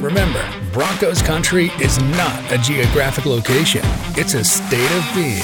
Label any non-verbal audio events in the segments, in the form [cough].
Remember, Broncos country is not a geographic location, it's a state of being.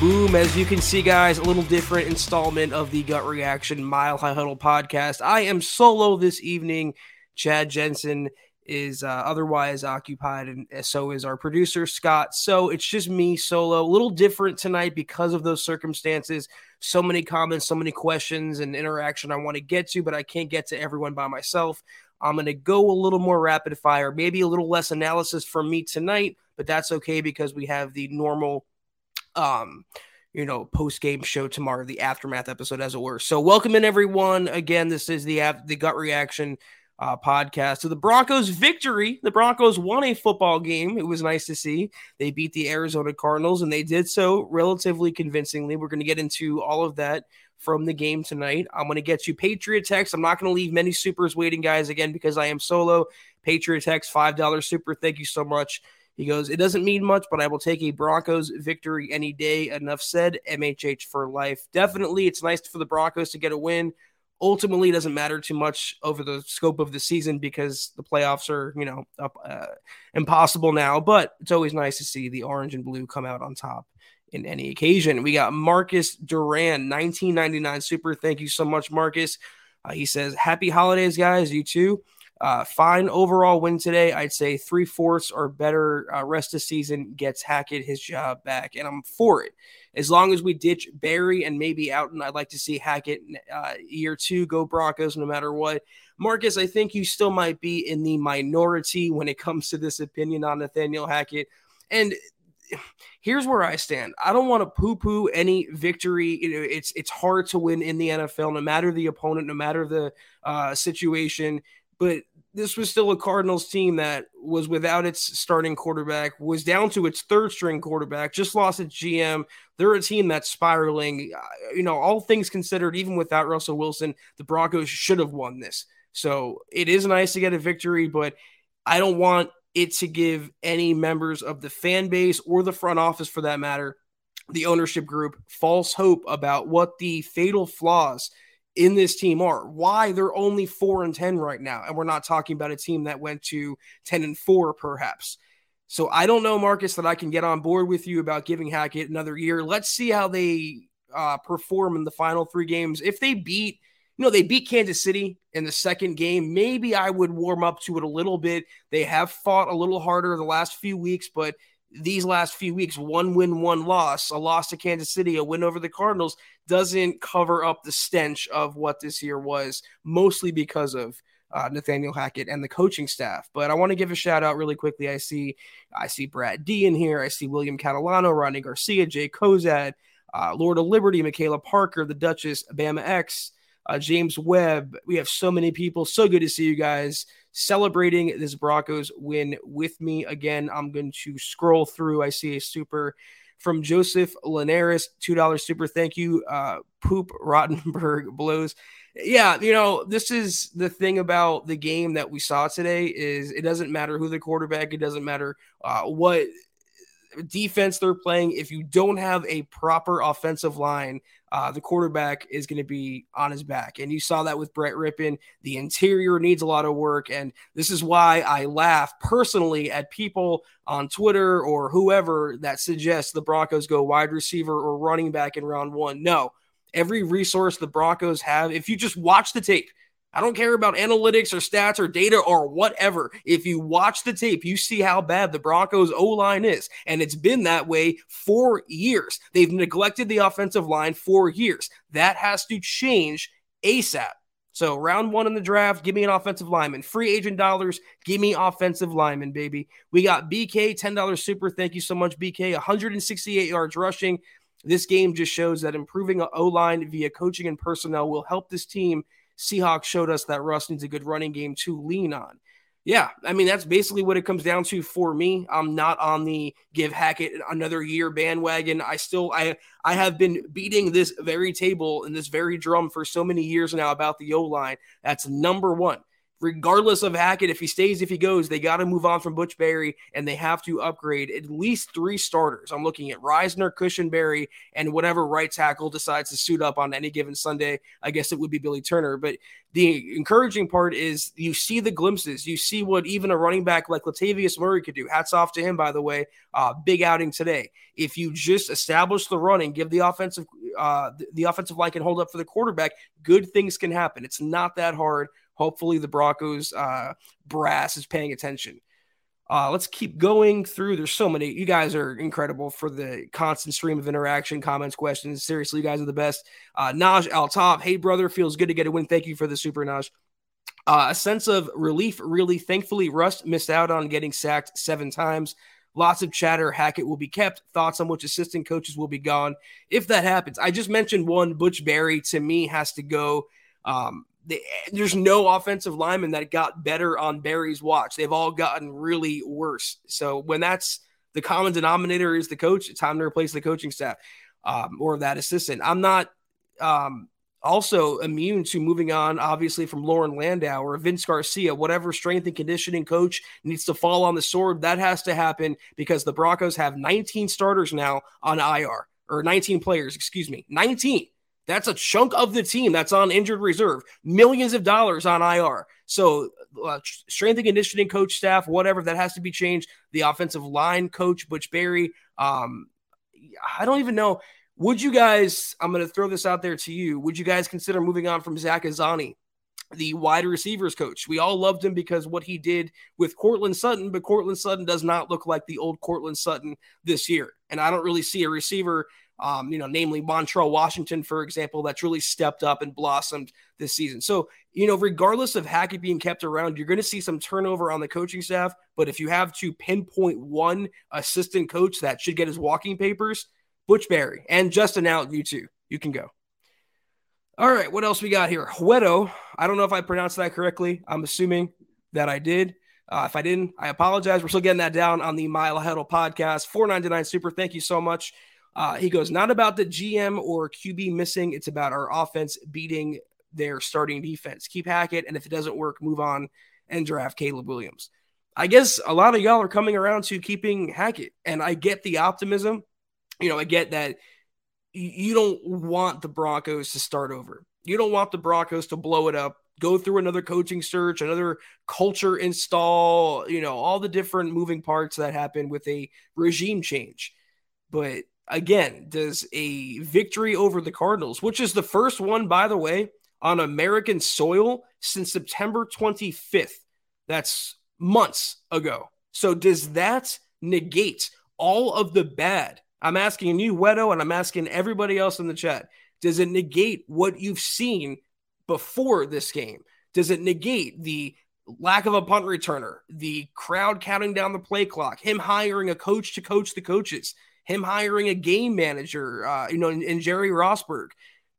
Boom. As you can see, guys, a little different installment of the Gut Reaction Mile High Huddle podcast. I am solo this evening. Chad Jensen is uh, otherwise occupied, and so is our producer, Scott. So it's just me solo. A little different tonight because of those circumstances. So many comments, so many questions, and interaction I want to get to, but I can't get to everyone by myself. I'm going to go a little more rapid fire, maybe a little less analysis from me tonight, but that's okay because we have the normal um you know post game show tomorrow the aftermath episode as it were so welcome in everyone again this is the the gut reaction uh, podcast. So the broncos victory the broncos won a football game. It was nice to see. They beat the arizona cardinals and they did so relatively convincingly. We're going to get into all of that from the game tonight. I'm going to get you patriot text. I'm not going to leave many supers waiting guys again because i am solo. Patriot text five dollar super. Thank you so much. He goes, It doesn't mean much, but I will take a Broncos victory any day. Enough said. MHH for life. Definitely, it's nice for the Broncos to get a win. Ultimately, doesn't matter too much over the scope of the season because the playoffs are, you know, up, uh, impossible now. But it's always nice to see the orange and blue come out on top in any occasion. We got Marcus Duran, 1999 super. Thank you so much, Marcus. Uh, he says, Happy holidays, guys. You too. Uh, fine overall win today. I'd say three fourths or better. Uh, rest of season gets Hackett his job back, and I'm for it. As long as we ditch Barry and maybe Outten, I'd like to see Hackett uh, year two go Broncos no matter what. Marcus, I think you still might be in the minority when it comes to this opinion on Nathaniel Hackett. And here's where I stand. I don't want to poo-poo any victory. It's it's hard to win in the NFL, no matter the opponent, no matter the uh, situation. But this was still a Cardinals team that was without its starting quarterback, was down to its third string quarterback, just lost its GM. They're a team that's spiraling. Uh, you know, all things considered, even without Russell Wilson, the Broncos should have won this. So it is nice to get a victory, but I don't want it to give any members of the fan base or the front office, for that matter, the ownership group, false hope about what the fatal flaws in this team are. Why they're only four and ten right now, and we're not talking about a team that went to ten and four, perhaps. So I don't know, Marcus, that I can get on board with you about giving Hackett another year. Let's see how they uh, perform in the final three games. If they beat, you know, they beat Kansas City in the second game, maybe I would warm up to it a little bit. They have fought a little harder the last few weeks, but these last few weeks, one win, one loss, a loss to Kansas City, a win over the Cardinals, doesn't cover up the stench of what this year was, mostly because of uh, Nathaniel Hackett and the coaching staff. But I want to give a shout out really quickly. I see, I see Brad D in here. I see William Catalano, Ronnie Garcia, Jay Kozad, uh, Lord of Liberty, Michaela Parker, the Duchess, Bama X, uh, James Webb. We have so many people. So good to see you guys celebrating this Broncos win with me. Again, I'm going to scroll through. I see a super from Joseph Linares, $2 super. Thank you. Uh, Poop Rottenberg [laughs] blows. yeah, you know, this is the thing about the game that we saw today is it doesn't matter who the quarterback, it doesn't matter uh, what defense they're playing. If you don't have a proper offensive line, uh, the quarterback is going to be on his back. And you saw that with Brett Rypien. The interior needs a lot of work. And this is why I laugh personally at people on Twitter or whoever that suggests the Broncos go wide receiver or running back in round one. No, every resource the Broncos have, if you just watch the tape, I don't care about analytics or stats or data or whatever. If you watch the tape, you see how bad the Broncos O line is. And it's been that way for years. They've neglected the offensive line for years. That has to change ASAP. So, round one in the draft, give me an offensive lineman. Free agent dollars, give me offensive lineman, baby. We got BK, $10 super. Thank you so much, BK. 168 yards rushing. This game just shows that improving O line via coaching and personnel will help this team Seahawks showed us that Russ needs a good running game to lean on. Yeah, I mean that's basically what it comes down to for me. I'm not on the give Hackett another year bandwagon. I still I I have been beating this very table and this very drum for so many years now about the O line. That's number one regardless of Hackett, if he stays, if he goes, they got to move on from Butch Barry and they have to upgrade at least three starters. I'm looking at Risner, Cushenberry, and whatever right tackle decides to suit up on any given Sunday. I guess it would be Billy Turner. But the encouraging part is you see the glimpses. You see what even a running back like Latavius Murray could do. Hats off to him, by the way. Uh, big outing today. If you just establish the run and give the offensive uh, the offensive line can hold up for the quarterback, good things can happen. It's not that hard. Hopefully, the Broncos uh, brass is paying attention. Uh, let's keep going through. There's so many. You guys are incredible for the constant stream of interaction, comments, questions. Seriously, you guys are the best. Uh, Naj Al Top, hey brother, feels good to get a win. Thank you for the super Naj. Uh, a sense of relief, really. Thankfully, Russ missed out on getting sacked seven times. Lots of chatter. Hackett will be kept. Thoughts on which assistant coaches will be gone if that happens. I just mentioned one. Butch Barry to me has to go. Um, they, there's no offensive lineman that got better on Barry's watch. They've all gotten really worse. So when that's the common denominator is the coach, it's time to replace the coaching staff um, or that assistant. I'm not um, also immune to moving on, obviously, from Loren Landow or Vince Garcia, whatever strength and conditioning coach needs to fall on the sword. That has to happen because the Broncos have 19 starters now on IR or 19 players, excuse me, 19. That's a chunk of the team that's on injured reserve, millions of dollars on IR. So, uh, strength and conditioning coach staff, whatever that has to be changed. The offensive line coach, Butch Barry. Um, I don't even know. Would you guys, I'm going to throw this out there to you. Would you guys consider moving on from Zach Azzanni the wide receivers coach? We all loved him because what he did with Courtland Sutton, but Courtland Sutton does not look like the old Courtland Sutton this year. And I don't really see a receiver um, you know, namely Montrell Washington, for example, that's really stepped up and blossomed this season. So, you know, regardless of Hackett being kept around, you're going to see some turnover on the coaching staff. But if you have to pinpoint one assistant coach that should get his walking papers, Butch Barry and Justin out, you too. You can go. All right, what else we got here? Huedo. I don't know if I pronounced that correctly. I'm assuming that I did. Uh, if I didn't, I apologize. We're still getting that down on the Mile Huddle podcast. 499 super. Thank you so much. Uh, he goes, not about the GM or QB missing. It's about our offense beating their starting defense. Keep Hackett, and if it doesn't work, move on and draft Caleb Williams. I guess a lot of y'all are coming around to keeping Hackett, and I get the optimism. You know, I get that you don't want the Broncos to start over. You don't want the Broncos to blow it up, go through another coaching search, another culture install, you know, all the different moving parts that happen with a regime change. But again, does a victory over the Cardinals, which is the first one, by the way, on American soil since September 25th. That's months ago. So, does that negate all of the bad? I'm asking you, Wedo, and I'm asking everybody else in the chat. Does it negate what you've seen before this game? Does it negate the lack of a punt returner, the crowd counting down the play clock, him hiring a coach to coach the coaches? Him hiring a game manager, uh, you know, and, Jerry Rosburg.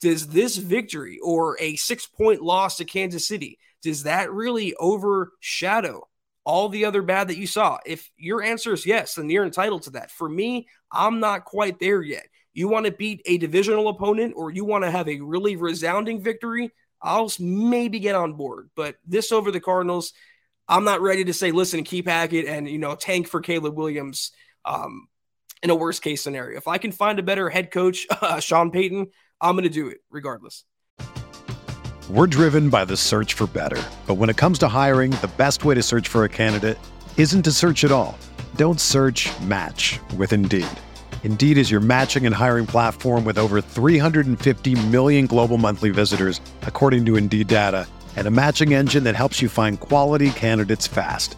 Does this victory or a six point loss to Kansas City, does that really overshadow all the other bad that you saw? If your answer is yes, then you're entitled to that. For me, I'm not quite there yet. You want to beat a divisional opponent or you want to have a really resounding victory? I'll maybe get on board. But this over the Cardinals, I'm not ready to say, listen, keep Hackett and, you know, tank for Caleb Williams um, in a worst case scenario. If I can find a better head coach, [laughs] uh, Sean Payton, I'm going to do it regardless. We're driven by the search for better. But when it comes to hiring, the best way to search for a candidate isn't to search at all. Don't search match with Indeed. Indeed is your matching and hiring platform with over 350 million global monthly visitors, according to Indeed data and a matching engine that helps you find quality candidates fast.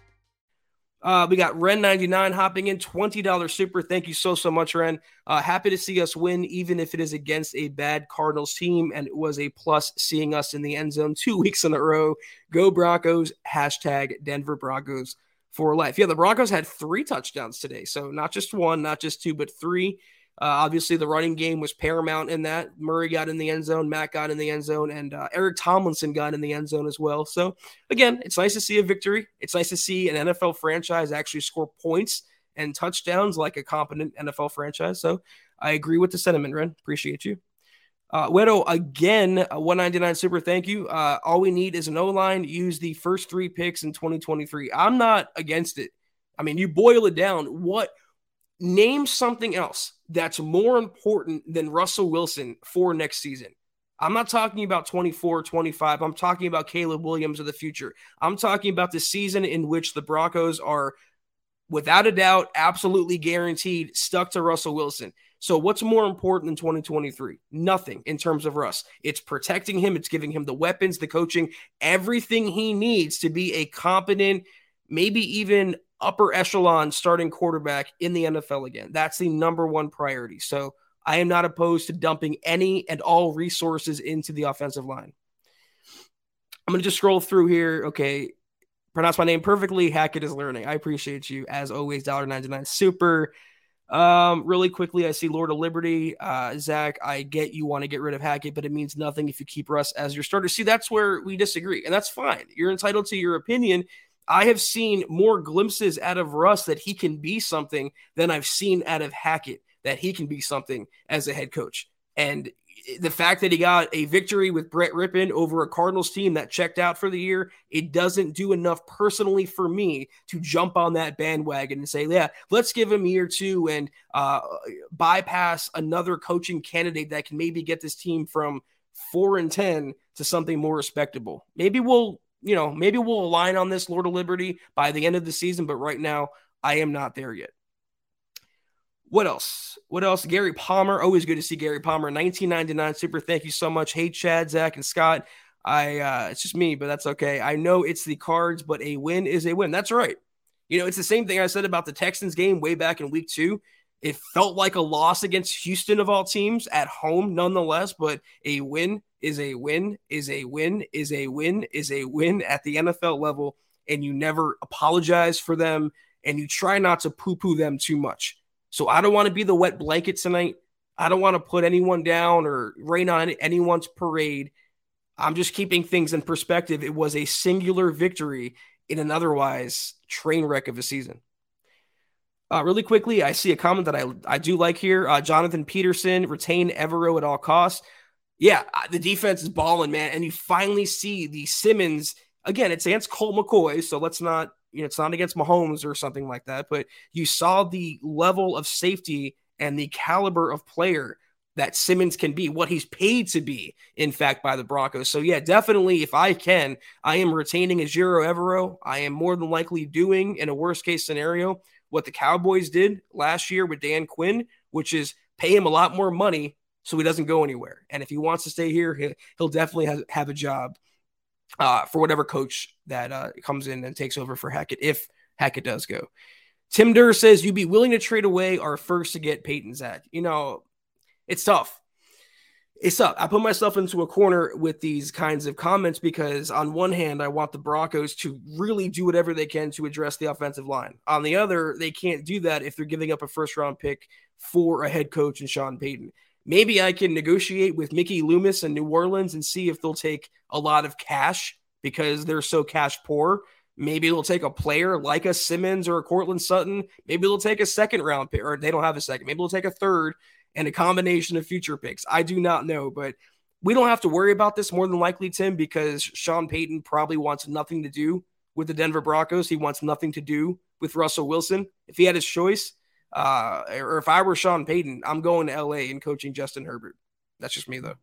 Uh, we got Ren 99 hopping in, $20 super. Thank you so, so much, Ren. Uh, happy to see us win, even if it is against a bad Cardinals team. And it was a plus seeing us in the end zone two [laughs] weeks in a row. Go Broncos, hashtag Denver Broncos for life. Yeah, the Broncos had three touchdowns today. So not just one, not just two, but three. Uh, obviously, the running game was paramount in that. Murray got in the end zone, Mack got in the end zone, and uh, Eric Tomlinson got in the end zone as well. So, again, it's nice to see a victory. It's nice to see an NFL franchise actually score points and touchdowns like a competent NFL franchise. So, I agree with the sentiment, Ren. Appreciate you. Uh, Wedo, again, 199 super. Thank you. Uh, all we need is an O line. Use the first three picks in 2023. I'm not against it. I mean, you boil it down. What name something else that's more important than Russell Wilson for next season. I'm not talking about 24, 25. I'm talking about Caleb Williams of the future. I'm talking about the season in which the Broncos are, without a doubt, absolutely guaranteed stuck to Russell Wilson. So, what's more important in 2023? Nothing in terms of Russ. It's protecting him, it's giving him the weapons, the coaching, everything he needs to be a competent, maybe even upper echelon starting quarterback in the NFL again. That's the number one priority. So I am not opposed to dumping any and all resources into the offensive line. I'm going to just scroll through here. Okay. Pronounce my name perfectly. Hackett is learning. I appreciate you as always. $1.99 super. Um, really quickly, I see Lord of Liberty. Uh, Zach, I get you want to get rid of Hackett, but it means nothing if you keep Russ as your starter. See, that's where we disagree, and that's fine. You're entitled to your opinion. I have seen more glimpses out of Russ that he can be something than I've seen out of Hackett that he can be something as a head coach. And the fact that he got a victory with Brett Rypien over a Cardinals team that checked out for the year, it doesn't do enough personally for me to jump on that bandwagon and say, yeah, let's give him year two and uh, bypass another coaching candidate that can maybe get this team from four and 10 to something more respectable. Maybe we'll you know, maybe we'll align on this Lord of Liberty by the end of the season, but right now I am not there yet. What else? What else? Gary Palmer. Always good to see Gary Palmer. 1999 super. Thank you so much. Hey, Chad, Zach, and Scott. I uh it's just me, but that's okay. I know it's the cards, but a win is a win. That's right. You know, it's the same thing I said about the Texans game way back in week two. It felt like a loss against Houston of all teams at home, nonetheless, but a win is a win, is a win, is a win, is a win at the NFL level. And you never apologize for them and you try not to poo poo them too much. So I don't want to be the wet blanket tonight. I don't want to put anyone down or rain on anyone's parade. I'm just keeping things in perspective. It was a singular victory in an otherwise train wreck of a season. Uh, really quickly, I see a comment that I, I do like here. Uh, Jonathan Peterson, retain Evero at all costs. Yeah, uh, the defense is balling, man. And you finally see the Simmons. Again, it's against Colt McCoy, so let's not, you know, it's not against Mahomes or something like that. But you saw the level of safety and the caliber of player that Simmons can be, what he's paid to be, in fact, by the Broncos. So, yeah, definitely, if I can, I am retaining Ejiro Evero. I am more than likely doing, in a worst case scenario, what the Cowboys did last year with Dan Quinn, which is pay him a lot more money so he doesn't go anywhere. And if he wants to stay here, he'll definitely have, a job uh, for whatever coach that uh, comes in and takes over for Hackett if Hackett does go. Tim Durr says you'd be willing to trade away our first to get Payton Zach. You know, it's tough. It's up. I put myself into a corner with these kinds of comments because, on one hand, I want the Broncos to really do whatever they can to address the offensive line. On the other, they can't do that if they're giving up a first round pick for a head coach and Sean Payton. Maybe I can negotiate with Mickey Loomis in New Orleans and see if they'll take a lot of cash because they're so cash poor. Maybe they'll take a player like a Simmons or a Courtland Sutton. Maybe they'll take a second round pick, or they don't have a second. Maybe they'll take a third and a combination of future picks. I do not know, but we don't have to worry about this more than likely, Tim, because Sean Payton probably wants nothing to do with the Denver Broncos. He wants nothing to do with Russell Wilson. If he had his choice, uh, or if I were Sean Payton, I'm going to LA and coaching Justin Herbert. That's just me, though.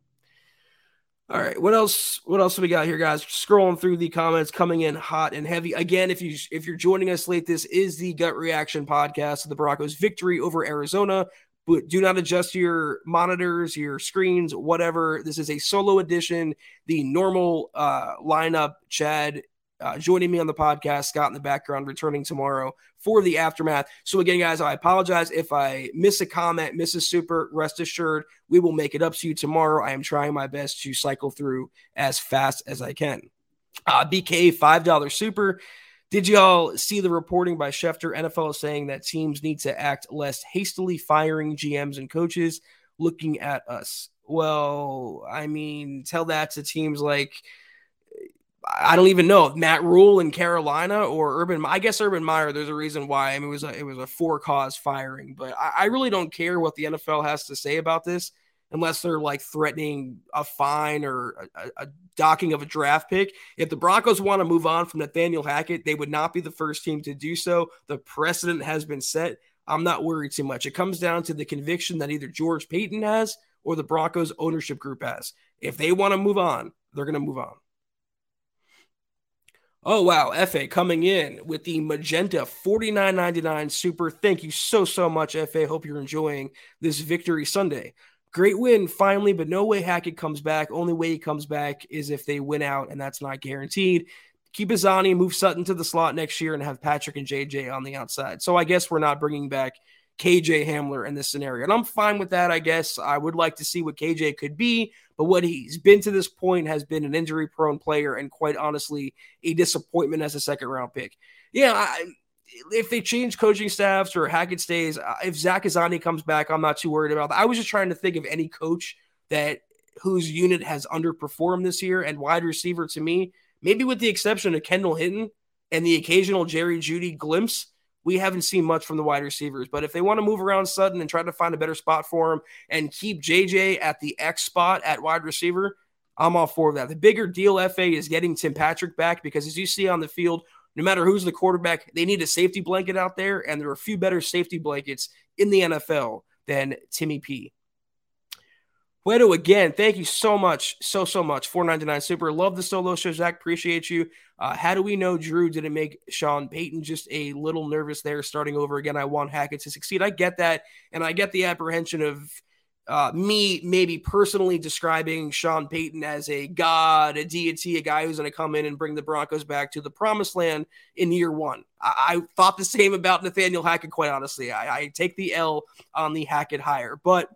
All right, what else? What else we got here, guys? Scrolling through the comments, coming in hot and heavy. Again, if you if you're joining us late, this is the Gut Reaction podcast of the Broncos' victory over Arizona do not adjust your monitors, your screens, whatever. This is a solo edition. The normal uh, lineup, Chad uh, joining me on the podcast, Scott in the background, returning tomorrow for the aftermath. So, again, guys, I apologize if I miss a comment, miss a super. Rest assured, we will make it up to you tomorrow. I am trying my best to cycle through as fast as I can. Uh, BK $5 super. Did y'all see the reporting by Schefter? NFL saying that teams need to act less hastily firing GMs and coaches looking at us. Well, I mean, tell that to teams like I don't even know Matt Rhule in Carolina or Urban. I guess Urban Meyer. There's a reason why. I mean, it was a, it was a for cause firing, but I, I really don't care what the NFL has to say about this unless they're like threatening a fine or a, a, docking of a draft pick. If the Broncos want to move on from Nathaniel Hackett, they would not be the first team to do so. The precedent has been set. I'm not worried too much. It comes down to the conviction that either George Paton has or the Broncos ownership group has. If they want to move on, they're going to move on. Oh wow, FA coming in with the magenta 49.99 super. Thank you so so much FA. Hope you're enjoying this victory Sunday. Great win finally, but no way Hackett comes back. Only way he comes back is if they win out, and that's not guaranteed. Keep Azzanni, move Sutton to the slot next year, and have Patrick and JJ on the outside. So I guess we're not bringing back KJ Hamler in this scenario. And I'm fine with that, I guess. I would like to see what KJ could be, but what he's been to this point has been an injury prone player and quite honestly, a disappointment as a second round pick. Yeah, I, if they change coaching staffs or Hackett stays, uh, if Zach Azzanni comes back, I'm not too worried about that. I was just trying to think of any coach that whose unit has underperformed this year and wide receiver to me, maybe with the exception of Kendall Hinton and the occasional Jerry Jeudy glimpse, we haven't seen much from the wide receivers. But if they want to move around Sutton and try to find a better spot for him and keep JJ at the X spot at wide receiver, I'm all for that. The bigger deal, FA, is getting Tim Patrick back because as you see on the field, no matter who's the quarterback, they need a safety blanket out there, and there are a few better safety blankets in the NFL than Timmy P. Wedo, again, thank you so much, so, so much. 499 Super. Love the solo show, Zach. Appreciate you. Uh, how do we know Drew didn't make Sean Payton just a little nervous there starting over again? I want Hackett to succeed. I get that. And I get the apprehension of uh, me maybe personally describing Sean Payton as a god, a deity, a guy who's going to come in and bring the Broncos back to the promised land in year one. I, I thought the same about Nathaniel Hackett, quite honestly. I, I take the L on the Hackett hire, but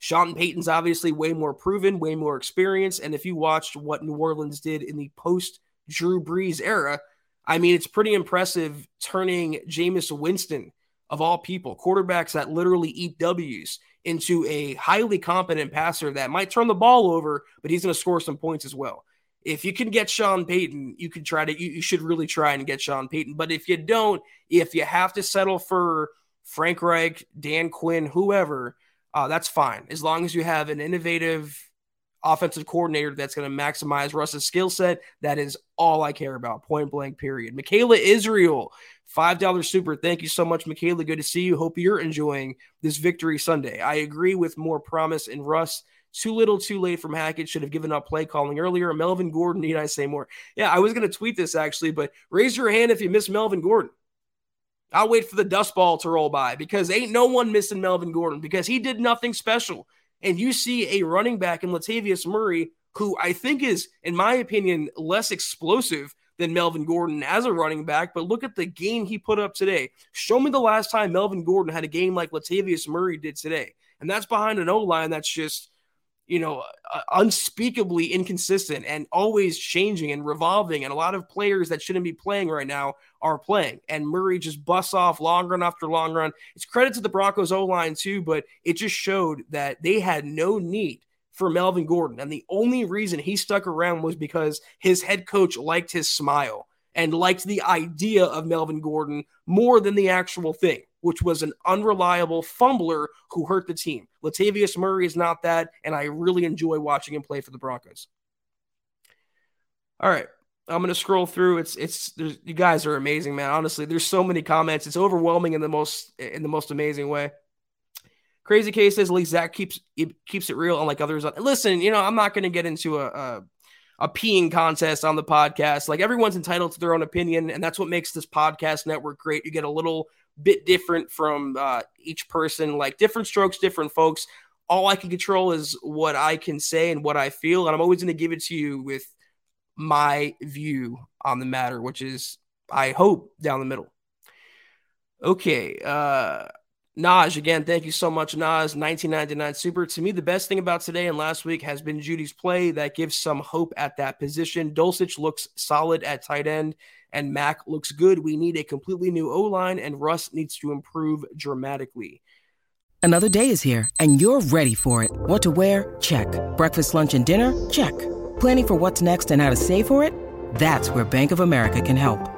Sean Payton's obviously way more proven, way more experienced. And if you watched what New Orleans did in the post Drew Brees era, I mean, it's pretty impressive turning Jameis Winston, of all people, quarterbacks that literally eat W's into a highly competent passer that might turn the ball over, but he's going to score some points as well. If you can get Sean Payton, you can try to, you, you should really try and get Sean Payton. But if you don't, if you have to settle for Frank Reich, Dan Quinn, whoever, uh, that's fine. As long as you have an innovative offensive coordinator that's going to maximize Russ's skill set, that is all I care about. Point blank, period. Michaela Israel $5 super. Thank you so much, Michaela. Good to see you. Hope you're enjoying this victory Sunday. I agree with more promise in Russ. Too little, too late from Hackett. Should have given up play calling earlier. Melvin Gordon, need I say more? Yeah, I was going to tweet this actually, but raise your hand if you miss Melvin Gordon. I'll wait for the dust ball to roll by because ain't no one missing Melvin Gordon because he did nothing special. And you see a running back in Latavius Murray, who I think is, in my opinion, less explosive than Melvin Gordon as a running back, but look at the game he put up today. Show me the last time Melvin Gordon had a game like Latavius Murray did today. And that's behind an O line that's just, you know, uh, unspeakably inconsistent and always changing and revolving. And a lot of players that shouldn't be playing right now are playing. And Murray just busts off long run after long run. It's credit to the Broncos O line, too, but it just showed that they had no need for Melvin Gordon. And the only reason he stuck around was because his head coach liked his smile and liked the idea of Melvin Gordon more than the actual thing, which was an unreliable fumbler who hurt the team. Latavius Murray is not that, and I really enjoy watching him play for the Broncos. All right. I'm gonna scroll through. It's it's you guys are amazing, man. Honestly, there's so many comments. It's overwhelming in the most in the most amazing way. Crazy case says at least Zach keeps it keeps it real, unlike others. Listen, you know, I'm not going to get into a, a a peeing contest on the podcast. Like everyone's entitled to their own opinion, and that's what makes this podcast network great. You get a little bit different from uh, each person, like different strokes, different folks. All I can control is what I can say and what I feel, and I'm always going to give it to you with my view on the matter, which is I hope down the middle. Okay, uh, Naj, again, thank you so much, Naj. 1999 Super. To me, the best thing about today and last week has been Jeudy's play that gives some hope at that position. Dulcich looks solid at tight end, and Mac looks good. We need a completely new O line, and Russ needs to improve dramatically. Another day is here, and you're ready for it. What to wear? Check. Breakfast, lunch, and dinner? Check. Planning for what's next and how to save for it? That's where Bank of America can help.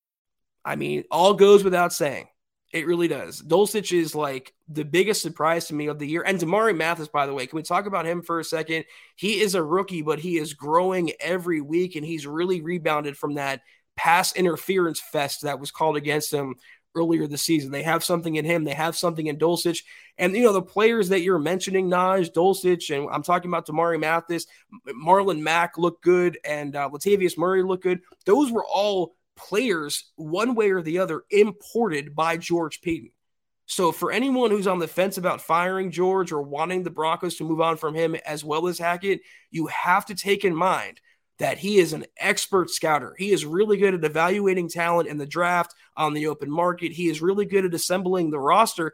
I mean, all goes without saying. It really does. Dulcich is like the biggest surprise to me of the year. And Damari Mathis, by the way, can we talk about him for a second? He is a rookie, but he is growing every week, and he's really rebounded from that pass interference fest that was called against him earlier this season. They have something in him. They have something in Dulcich. And, you know, the players that you're mentioning, Naj, Dulcich, and I'm talking about Damari Mathis, Marlon Mack look good, and uh, Latavius Murray look good. Those were all players, one way or the other, imported by George Paton. So, for anyone who's on the fence about firing George or wanting the Broncos to move on from him as well as Hackett, you have to take in mind that he is an expert scouter. He is really good at evaluating talent in the draft on the open market. He is really good at assembling the roster.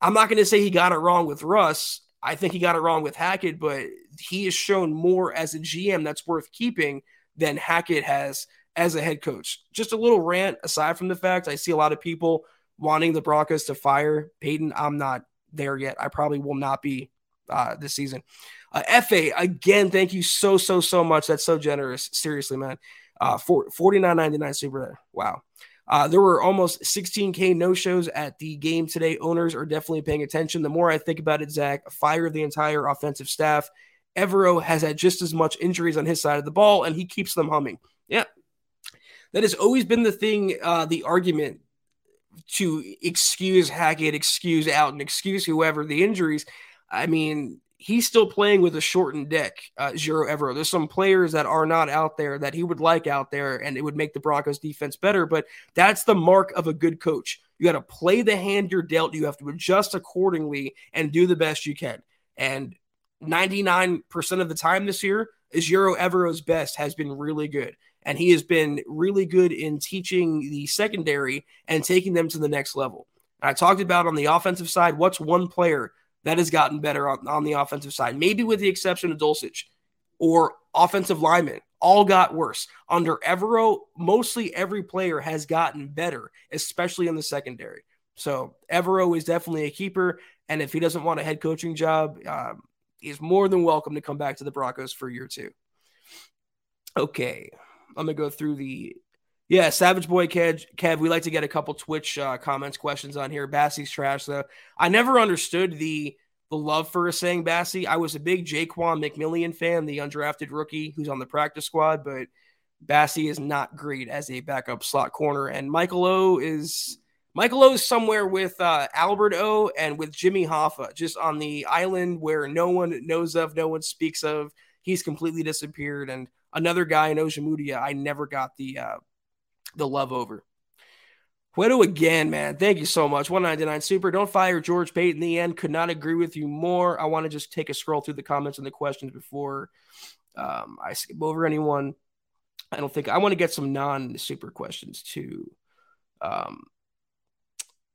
I'm not going to say he got it wrong with Russ. I think he got it wrong with Hackett, but he has shown more as a GM that's worth keeping than Hackett has as a head coach. Just a little rant aside from the fact I see a lot of people wanting the Broncos to fire Paton. I'm not there yet. I probably will not be uh, this season. Uh, FA, again, thank you so, so, so much. That's so generous. Seriously, man. Uh, for, 49.99 super. Wow. Uh, there were almost 16K no shows at the game today. Owners are definitely paying attention. The more I think about it, Zach, fire the entire offensive staff. Evero has had just as much injuries on his side of the ball, and he keeps them humming. Yeah. That has always been the thing, uh, the argument to excuse Hackett, excuse Outten, excuse whoever the injuries. I mean, he's still playing with a shortened deck, uh, Ejiro Evero. There's some players that are not out there that he would like out there, and it would make the Broncos defense better. But that's the mark of a good coach. You got to play the hand you're dealt. You have to adjust accordingly and do the best you can. And 99% of the time this year, Ejiro Evero's best has been really good. And he has been really good in teaching the secondary and taking them to the next level. I talked about on the offensive side, what's one player that has gotten better on, on the offensive side, maybe with the exception of Dulcich or offensive linemen, all got worse. Under Evero, mostly every player has gotten better, especially in the secondary. So Evero is definitely a keeper. And if he doesn't want a head coaching job, um, he's more than welcome to come back to the Broncos for year two. Okay. I'm to go through the yeah, Savage Boy Kev, Kev, we like to get a couple Twitch uh, comments, questions on here. Bassey's trash, though. I never understood the the love for Essang Bassey. I was a big Jaquan McMillian fan, the undrafted rookie who's on the practice squad, but Bassey is not great as a backup slot corner. And Michael O is Michael O is somewhere with uh, Albert O and with Jimmy Hoffa, just on the island where no one knows of, no one speaks of. He's completely disappeared. And another guy in Ojemudia, I never got the uh, the love over. Cueto again, man. Thank you so much. 199 Super. Don't fire George Paton in the end. Could not agree with you more. I want to just take a scroll through the comments and the questions before um, I skip over anyone. I don't think I want to get some non super questions too. Um,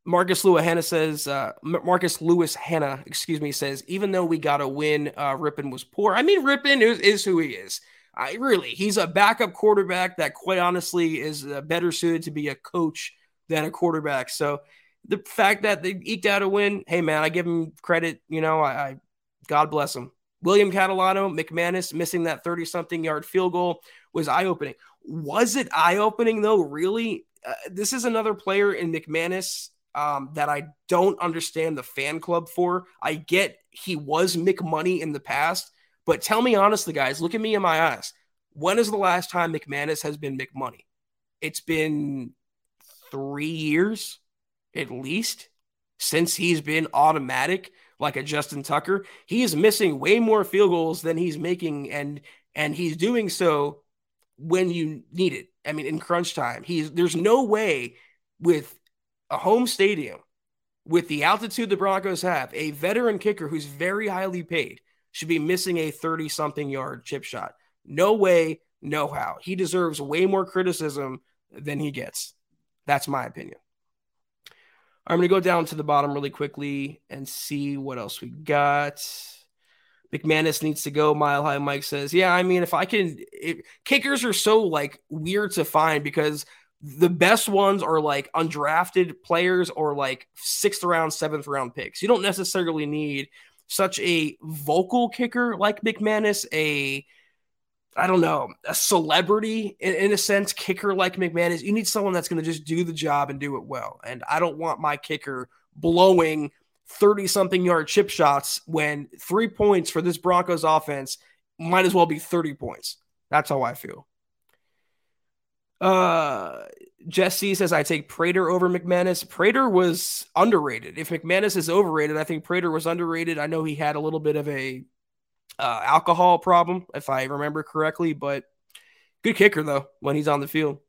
Marcus Lewis Hanna says, uh, Marcus Lewis Hanna, excuse me, says, even though we got a win, uh, Rypien was poor. I mean, Rypien is, is who he is. I really, he's a backup quarterback that, quite honestly, is uh, better suited to be a coach than a quarterback. So the fact that they eked out a win, hey man, I give him credit. You know, I, I God bless him. William Catalano, McManus missing that 30 something yard field goal was eye opening. Was it eye opening though? Really? Uh, this is another player in McManus um, that I don't understand the fan club for. I get he was McMoney in the past, but tell me honestly, guys, look at me in my eyes. When is the last time McManus has been McMoney? It's been three years at least since he's been automatic like a Justin Tucker. He is missing way more field goals than he's making, and and he's doing so when you need it. I mean, in crunch time, he's there's no way with a home stadium with the altitude the Broncos have, a veteran kicker who's very highly paid should be missing a 30 something yard chip shot. No way, no how. He deserves way more criticism than he gets. That's my opinion. I'm going to go down to the bottom really quickly and see what else we got. McManus needs to go. Mile High Mike says, "Yeah, I mean, if I can, it, kickers are so like weird to find because the best ones are like undrafted players or like sixth round, seventh round picks. You don't necessarily need such a vocal kicker like McManus, a I don't know, a celebrity in, in, a sense, kicker like McManus. You need someone that's going to just do the job and do it well. And I don't want my kicker blowing 30 something yard chip shots when three points for this Broncos offense might as well be 30 points. That's how I feel. Uh, Jesse says I take Prater over McManus. Prater was underrated. If McManus is overrated, I think Prater was underrated. I know he had a little bit of a uh, alcohol problem, if I remember correctly, but good kicker though when he's on the field.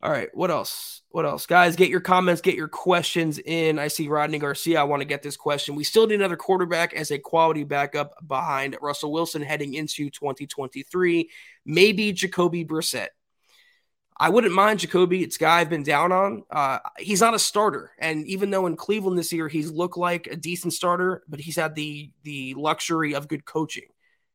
All right, what else? What else? Guys, get your comments, get your questions in. I see Rodney Garcia. I want to get this question. We still need another quarterback as a quality backup behind Russell Wilson heading into 2023. Maybe Jacoby Brissett. I wouldn't mind Jacoby. It's guy I've been down on. Uh, he's not a starter, and even though in Cleveland this year he's looked like a decent starter, but he's had the the luxury of good coaching.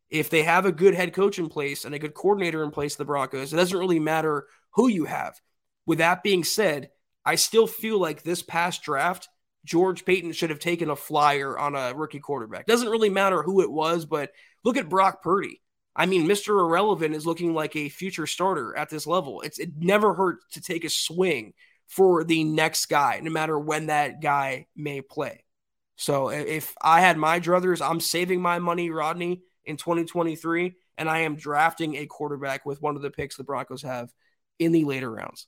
if they have a good head coach in place and a good coordinator in place, the Broncos, it doesn't really matter who you have. With that being said, I still feel like this past draft, George Paton should have taken a flyer on a rookie quarterback. Doesn't really matter who it was, but look at Brock Purdy. I mean, Mr. Irrelevant is looking like a future starter at this level. It's it never hurts to take a swing for the next guy, no matter when that guy may play. So if I had my druthers, I'm saving my money, Rodney, in 2023, and I am drafting a quarterback with one of the picks the Broncos have in the later rounds.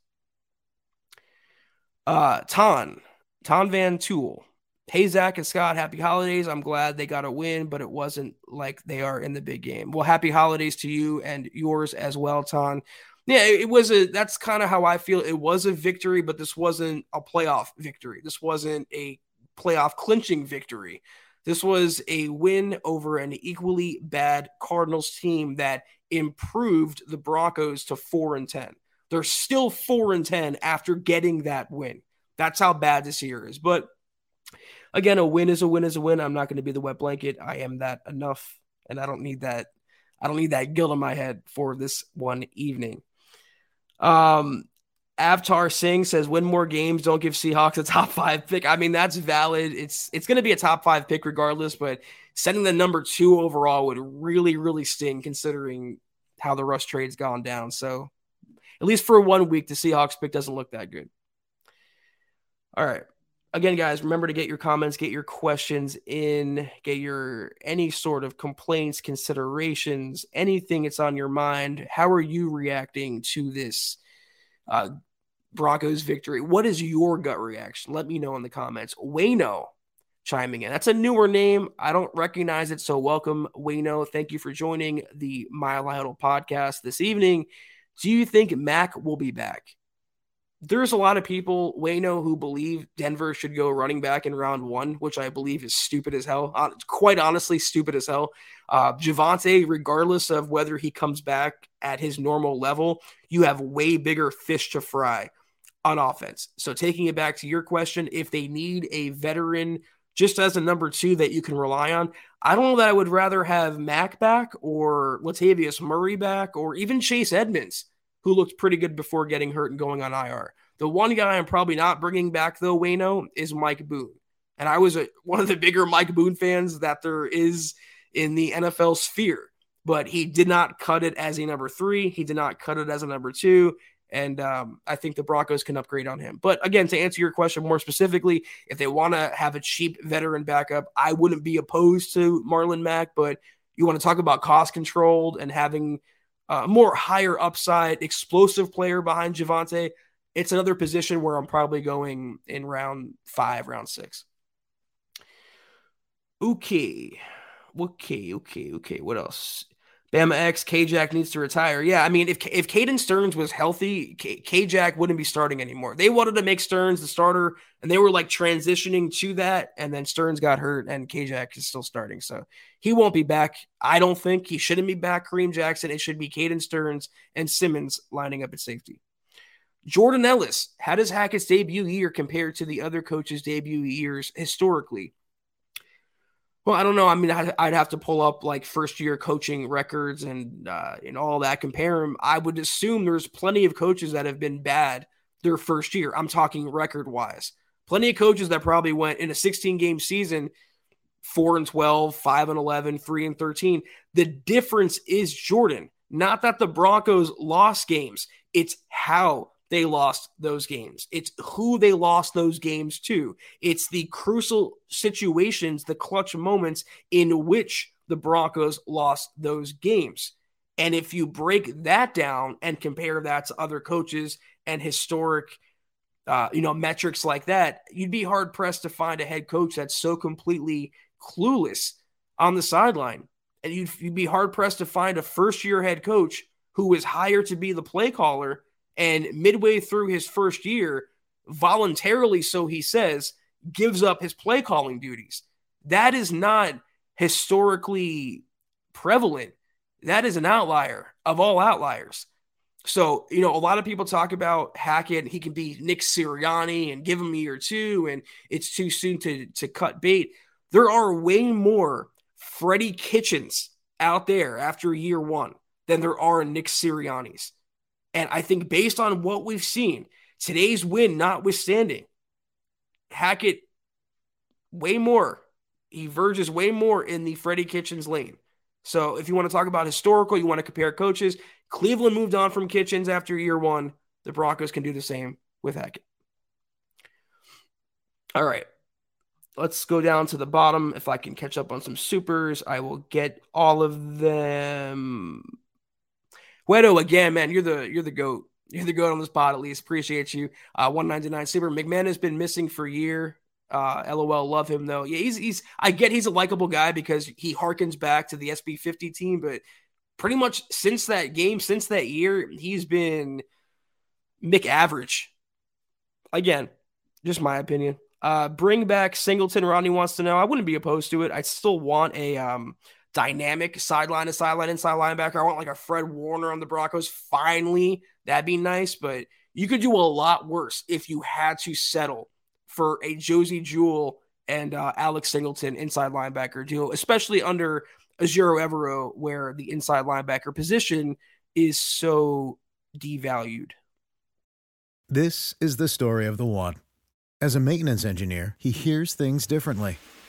Uh, Ton, Ton Van Tool. Hey, Zach and Scott, happy holidays. I'm glad they got a win, but it wasn't like they are in the big game. Well, happy holidays to you and yours as well, Ton. Yeah, it was a that's kind of how I feel. It was a victory, but this wasn't a playoff victory. This wasn't a playoff clinching victory. This was a win over an equally bad Cardinals team that improved the Broncos to 4 and 10. They're still 4 and 10 after getting that win. That's how bad this year is. But again, a win is a win is a win. I'm not going to be the wet blanket. I am that enough and I don't need that I don't need that guilt in my head for this one evening. Um Avtar Singh says, win more games, don't give Seahawks a top five pick. I mean, that's valid. It's it's going to be a top five pick regardless, but setting the number two overall would really, really sting considering how the Russ trade's gone down. So at least for one week, the Seahawks pick doesn't look that good. All right. Again, guys, remember to get your comments, get your questions in, get your any sort of complaints, considerations, anything that's on your mind. How are you reacting to this? uh, Broncos victory. What is your gut reaction? Let me know in the comments. Wayno chiming in. That's a newer name. I don't recognize it. So welcome, Wayno. Thank you for joining the Mile High podcast this evening. Do you think Mack will be back? There's a lot of people, Wayno, who believe Denver should go running back in round one, which I believe is stupid as hell. Quite honestly, stupid as hell. Uh, Javonte, regardless of whether he comes back at his normal level, you have way bigger fish to fry on offense. So, taking it back to your question, if they need a veteran just as a number two that you can rely on, I don't know that I would rather have Mack back or Latavius Murray back or even Chase Edmonds, who looked pretty good before getting hurt and going on IR. The one guy I'm probably not bringing back, though, Wayno, is Mike Boone. And I was a, one of the bigger Mike Boone fans that there is in the NFL sphere. But he did not cut it as a number three. He did not cut it as a number two. And um, I think the Broncos can upgrade on him. But again, to answer your question more specifically, if they want to have a cheap veteran backup, I wouldn't be opposed to Marlon Mack. But you want to talk about cost controlled and having a more higher upside, explosive player behind Javonte, it's another position where I'm probably going in round five, round six. Okay. Okay, okay, okay. What else? Bama X, K Jack needs to retire. Yeah, I mean, if if Caden Sterns was healthy, K Jack wouldn't be starting anymore. They wanted to make Sterns the starter, and they were like transitioning to that. And then Sterns got hurt, and K Jack is still starting. So he won't be back. I don't think he shouldn't be back. Kareem Jackson. It should be Caden Sterns and Simmons lining up at safety. Jordan Ellis, how does Hackett's debut year compare to the other coaches' debut years historically? Well, I don't know. I mean, I'd, have to pull up like first year coaching records and uh, and all that. Compare them. I would assume there's plenty of coaches that have been bad their first year. I'm talking record wise. Plenty of coaches that probably went in a 16 game season, four and 12, five and 11, three and 13. The difference is Jordan. Not that the Broncos lost games. It's how they lost those games. It's who they lost those games to. It's the crucial situations, the clutch moments in which the Broncos lost those games. And if you break that down and compare that to other coaches and historic, uh, you know, metrics like that, you'd be hard pressed to find a head coach that's so completely clueless on the sideline. And you'd, you'd be hard pressed to find a first year head coach who was hired to be the play caller and midway through his first year, voluntarily, so he says, gives up his play calling duties. That is not historically prevalent. That is an outlier of all outliers. So, you know, a lot of people talk about Hackett. He can be Nick Sirianni and give him a year two, and it's too soon to, to cut bait. There are way more Freddie Kitchens out there after year one than there are Nick Sirianni's. And I think based on what we've seen, today's win notwithstanding, Hackett way more. He verges way more in the Freddie Kitchens lane. So if you want to talk about historical, you want to compare coaches, Cleveland moved on from Kitchens after year one. The Broncos can do the same with Hackett. All right. Let's go down to the bottom. If I can catch up on some supers, I will get all of them. Wedo, again, man, you're the you're the goat. You're the goat on this pod, at least. Appreciate you. Uh, 199 super. McManus has been missing for a year. Uh, LOL, love him though. Yeah, he's he's. I get he's a likable guy because he harkens back to the SB50 team, but pretty much since that game, since that year, he's been Mick average. Again, just my opinion. Uh, bring back Singleton. Rodney wants to know. I wouldn't be opposed to it. I still want a um, dynamic sideline to sideline inside linebacker. I want like a Fred Warner on the Broncos. Finally, that'd be nice. But you could do a lot worse if you had to settle for a Josey Jewell and uh, Alex Singleton inside linebacker duo, especially under Ejiro Evero, where the inside linebacker position is so devalued. This is the story of the one. As a maintenance engineer, he hears things differently.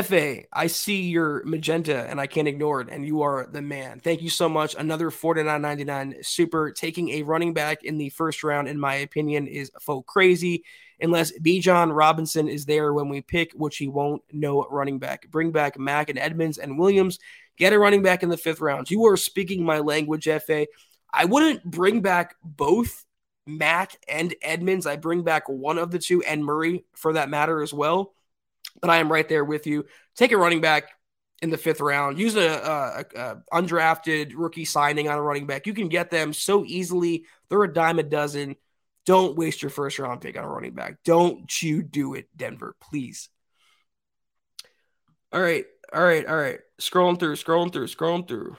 FA, I see your magenta and I can't ignore it, and you are the man. Thank you so much. Another 49.99 super. Taking a running back in the first round, in my opinion, is faux crazy. Unless Bijan Robinson is there when we pick, which he won't, no running back. Bring back Mack and Edmonds and Williams. Get a running back in the fifth round. You are speaking my language, FA. I wouldn't bring back both Mack and Edmonds. I bring back one of the two and Murray for that matter as well but I am right there with you. Take a running back in the fifth round. Use a, a, a, undrafted rookie signing on a running back. You can get them so easily. They're a dime a dozen. Don't waste your first round pick on a running back. Don't you do it, Denver, please. All right, all right, all right. Scrolling through, scrolling through, scrolling through.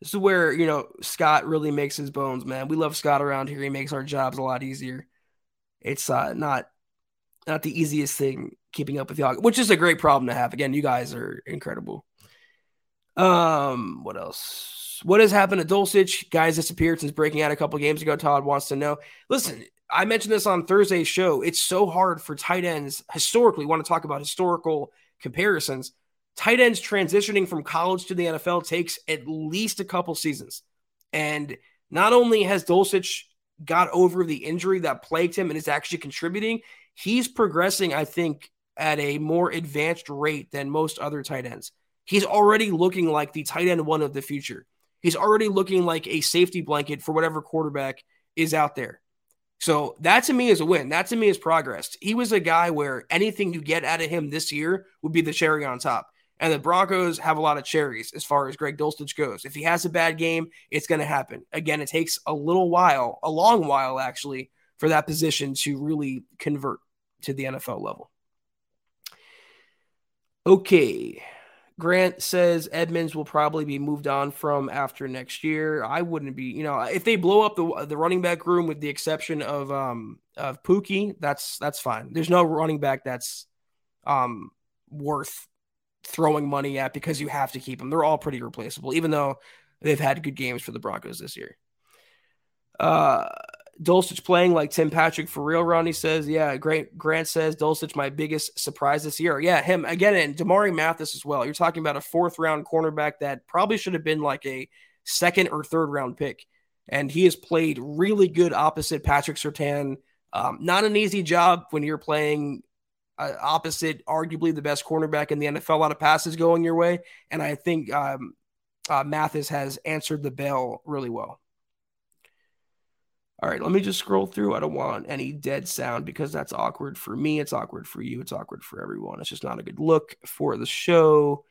This is where you know Scott really makes his bones, man. We love Scott around here. He makes our jobs a lot easier. It's uh, not not the easiest thing keeping up with y'all, which is a great problem to have. Again, you guys are incredible. Um, what else? What has happened to Dulcich? Guys disappeared since breaking out a couple games ago. Todd wants to know. Listen, I mentioned this on Thursday's show. It's so hard for tight ends historically. Want to talk about historical comparisons? Tight ends transitioning from college to the NFL takes at least a couple seasons, and not only has Dulcich got over the injury that plagued him and is actually contributing, he's progressing. I think at a more advanced rate than most other tight ends. He's already looking like the tight end one of the future. He's already looking like a safety blanket for whatever quarterback is out there. So that to me is a win. That to me is progress. He was a guy where anything you get out of him this year would be the cherry on top. And the Broncos have a lot of cherries as far as Greg Dulcich goes. If he has a bad game, it's going to happen. Again, it takes a little while, a long while actually, for that position to really convert to the NFL level. Okay. Grant says Edmonds will probably be moved on from after next year. I wouldn't be, you know, if they blow up the the running back room with the exception of um of Pookie, that's that's fine. There's no running back that's um worth throwing money at because you have to keep them. They're all pretty replaceable, even though they've had good games for the Broncos this year. Uh Dulcich playing like Tim Patrick for real, Ronnie says. Yeah, great. Grant says Dulcich, my biggest surprise this year. Yeah, him again, and Damarri Mathis as well. You're talking about a fourth round cornerback that probably should have been like a second or third round pick. And he has played really good opposite Patrick Surtain. Um, not an easy job when you're playing uh, opposite, arguably the best cornerback in the NFL. A lot of passes going your way. And I think um, uh, Mathis has answered the bell really well. All right, let me just scroll through. I don't want any dead sound because that's awkward for me. It's awkward for you. It's awkward for everyone. It's just not a good look for the show.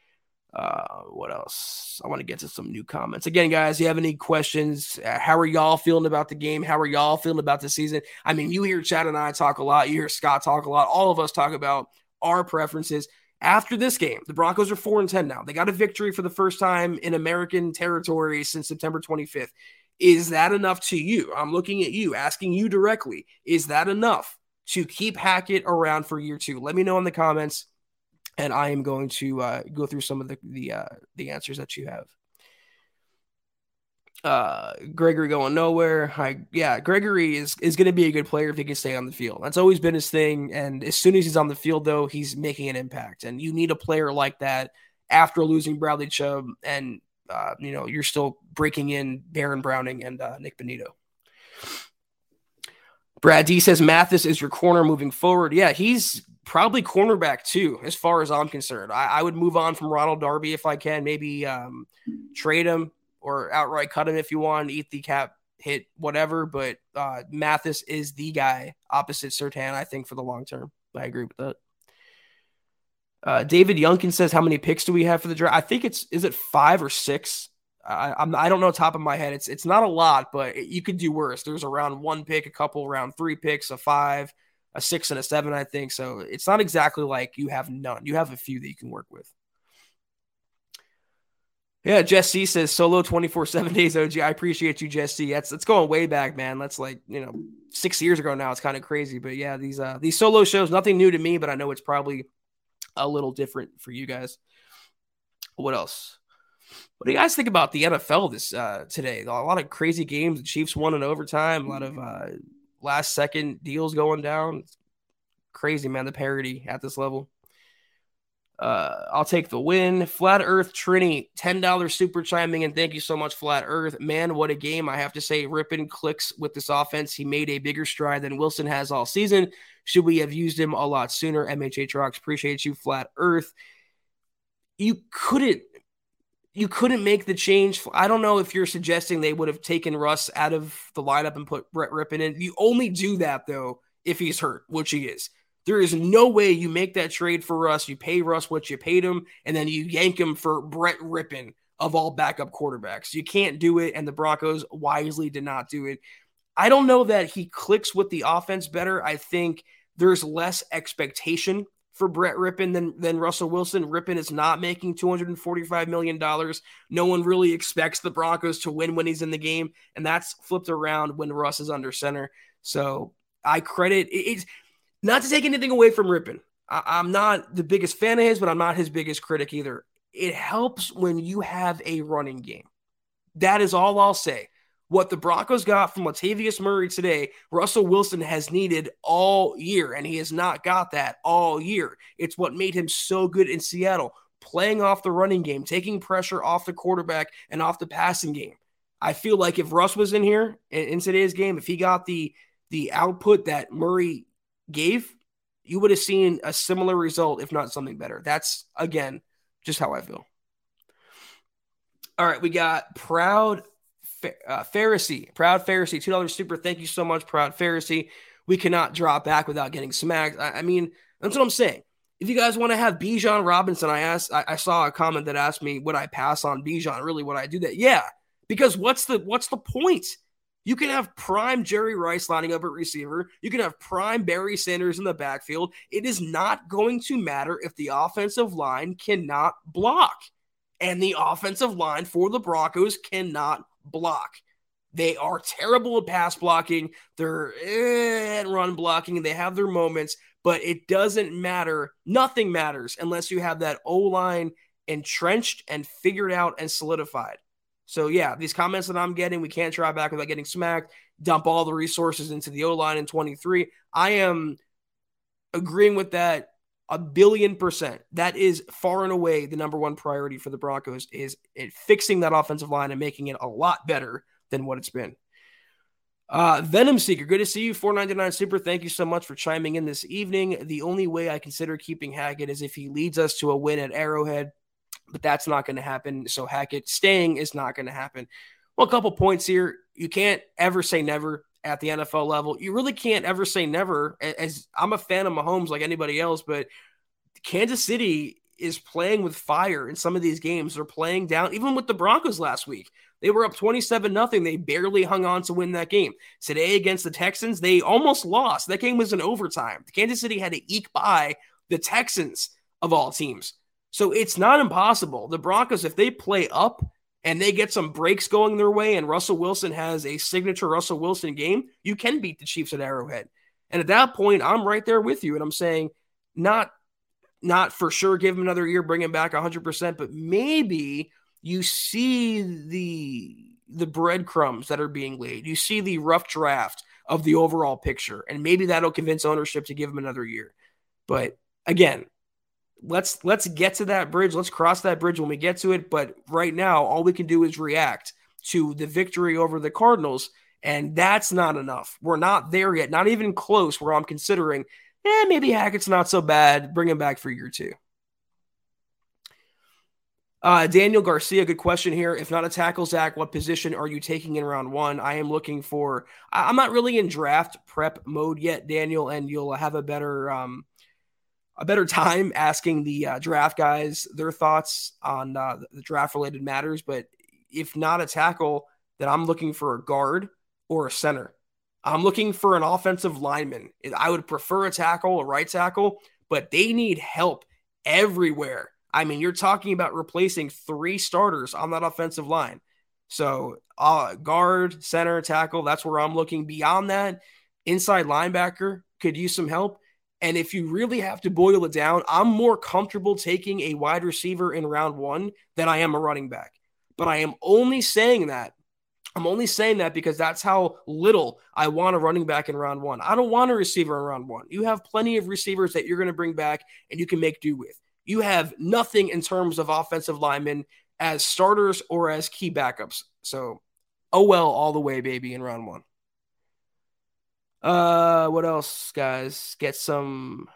Uh, what else? I want to get to some new comments. Again, guys, you have any questions? Uh, how are y'all feeling about the game? How are y'all feeling about the season? I mean, you hear Chad and I talk a lot. You hear Scott talk a lot. All of us talk about our preferences. After this game, the Broncos are 4 and 10 now. They got a victory for the first time in American territory since September 25th. Is that enough to you? I'm looking at you, asking you directly. Is that enough to keep Hackett around for year two? Let me know in the comments and I am going to uh, go through some of the the uh, the answers that you have. Uh, Gregory going nowhere. I, yeah, Gregory is is going to be a good player if he can stay on the field. That's always been his thing. And as soon as he's on the field, though, he's making an impact. And you need a player like that after losing Bradley Chubb, and uh, you know you're still breaking in Baron Browning and uh, Nik Bonitto. Brad D says Mathis is your corner moving forward. Yeah, he's probably cornerback too, as far as I'm concerned. I, I, would move on from Ronald Darby if I can. Maybe um, trade him or outright cut him if you want, eat the cap hit, whatever. But uh, Mathis is the guy opposite Surtain, I think, for the long term. I agree with that. Uh, David Youngkin says, "How many picks do we have for the draft? I think it's is it five or six. I, I'm I don't know top of my head. It's it's not a lot, but it, you could do worse. There's around one pick, a couple around three picks, a five, a six and a seven, I think. So it's not exactly like you have none. You have a few that you can work with. Yeah, Jesse says solo 24 7 days OG. I appreciate you, Jesse. That's that's going way back, man. That's like, you know, six years ago now. It's kind of crazy. But yeah, these uh these solo shows, nothing new to me, but I know it's probably a little different for you guys. What else? What do you guys think about the NFL this uh today? A lot of crazy games. The Chiefs won in overtime, a lot of uh last second deals going down. It's crazy, man. The parity at this level. Uh, I'll take the win. Flat Earth Trini, $10 super chiming and thank you so much, Flat Earth. Man, what a game. I have to say, Rypien clicks with this offense. He made a bigger stride than Wilson has all season. Should we have used him a lot sooner? MHH Rocks, appreciate you, Flat Earth. You couldn't you couldn't make the change. I don't know if you're suggesting they would have taken Russ out of the lineup and put Brett Rypien in. You only do that though if he's hurt, which he is. There is no way you make that trade for Russ. You pay Russ what you paid him, and then you yank him for Brett Rypien of all backup quarterbacks. You can't do it, and the Broncos wisely did not do it. I don't know that he clicks with the offense better. I think there's less expectation for Brett Rypien than, than Russell Wilson. Rypien is not making $245 million. No one really expects the Broncos to win when he's in the game. And that's flipped around when Russ is under center. So I credit it's not to take anything away from Rypien. I, am not the biggest fan of his, but I'm not his biggest critic either. It helps when you have a running game. That is all I'll say. What the Broncos got from Latavius Murray today, Russell Wilson has needed all year, and he has not got that all year. It's what made him so good in Seattle, playing off the running game, taking pressure off the quarterback and off the passing game. I feel like if Russ was in here in, in today's game, if he got the the output that Murray gave, you would have seen a similar result, if not something better. That's again just how I feel. All right, we got proud uh, Pharisee, Proud Pharisee, $2 super. Thank you so much, Proud Pharisee. We cannot drop back without getting smacked. I, I mean, that's what I'm saying. If you guys want to have Bijan Robinson, I asked, I, I, saw a comment that asked me, would I pass on Bijan? Really, would I do that? Yeah, because what's the what's the point? You can have prime Jerry Rice lining up at receiver. You can have prime Barry Sanders in the backfield. It is not going to matter if the offensive line cannot block. And the offensive line for the Broncos cannot block. They are terrible at pass blocking. They're eh, run blocking. They have their moments, but it doesn't matter. Nothing matters unless you have that O line entrenched and figured out and solidified. So, yeah, these comments that I'm getting, we can't try back without getting smacked, dump all the resources into the O line in 23. I am agreeing with that a billion percent. That is far and away the number one priority for the Broncos is fixing that offensive line and making it a lot better than what it's been. Uh, Venom Seeker, good to see you. 499 Super. Thank you so much for chiming in this evening. The only way I consider keeping Hackett is if he leads us to a win at Arrowhead, but that's not going to happen. So Hackett staying is not going to happen. Well, a couple points here. You can't ever say never at the NFL level. You really can't ever say never. As I'm a fan of Mahomes like anybody else, but Kansas City is playing with fire in some of these games. They're playing down, even with the Broncos last week. They were up 27 nothing. They barely hung on to win that game. Today against the Texans, they almost lost. That game was in overtime. Kansas City had to eke by the Texans of all teams. So it's not impossible. The Broncos, if they play up and they get some breaks going their way and Russell Wilson has a signature Russell Wilson game, you can beat the Chiefs at Arrowhead. And at that point, I'm right there with you. And I'm saying, not not for sure give him another year, bring him back 100%, but maybe you see the the breadcrumbs that are being laid. You see the rough draft of the overall picture, and maybe that'll convince ownership to give him another year. But again, let's let's get to that bridge. Let's cross that bridge when we get to it. But right now, all we can do is react to the victory over the Cardinals, and that's not enough. We're not there yet, not even close. Where I'm considering, eh, maybe Hackett's not so bad. Bring him back for year two. Uh, Daniel Garcia, good question here. If not a tackle, Zach, what position are you taking in round one? I am looking for. I'm not really in draft prep mode yet, Daniel, and you'll have a better um, a better time asking the uh, draft guys their thoughts on uh, the draft related matters. But if not a tackle, then I'm looking for a guard or a center. I'm looking for an offensive lineman. I would prefer a tackle, a right tackle, but they need help everywhere I mean, you're talking about replacing three starters on that offensive line. So, uh, guard, center, tackle, that's where I'm looking. Beyond that, inside linebacker could use some help. And if you really have to boil it down, I'm more comfortable taking a wide receiver in round one than I am a running back. But I am only saying that. I'm only saying that because that's how little I want a running back in round one. I don't want a receiver in round one. You have plenty of receivers that you're going to bring back and you can make do with you have nothing in terms of offensive linemen as starters or as key backups. So, oh well, all the way, baby, in round one. Uh, what else, guys? Get some,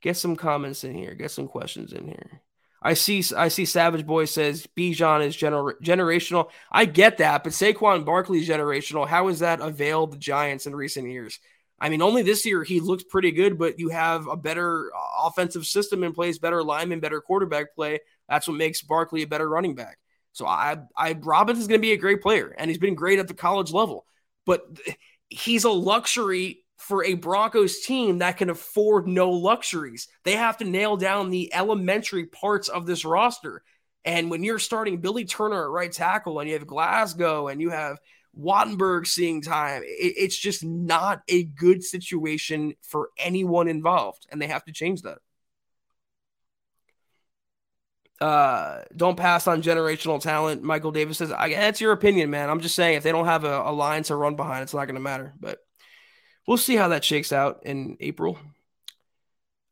get some comments in here. Get some questions in here. I see, I see. Savage Boy says Bijan is gener- generational. I get that, but Saquon Barkley is generational. How has that availed the Giants in recent years? I mean, only this year he looks pretty good, but you have a better uh, offensive system in place, better lineman, better quarterback play. That's what makes Barkley a better running back. So I, I Robbins is going to be a great player, and he's been great at the college level. But he's a luxury for a Broncos team that can afford no luxuries. They have to nail down the elementary parts of this roster. And when you're starting Billy Turner at right tackle, and you have Glasgow, and you have Wattenberg seeing time. It, it's just not a good situation for anyone involved, and they have to change that. Uh, don't pass on generational talent. Michael Davis says, I, "That's your opinion, man. I'm just saying if they don't have a, a line to run behind, it's not going to matter." But we'll see how that shakes out in April.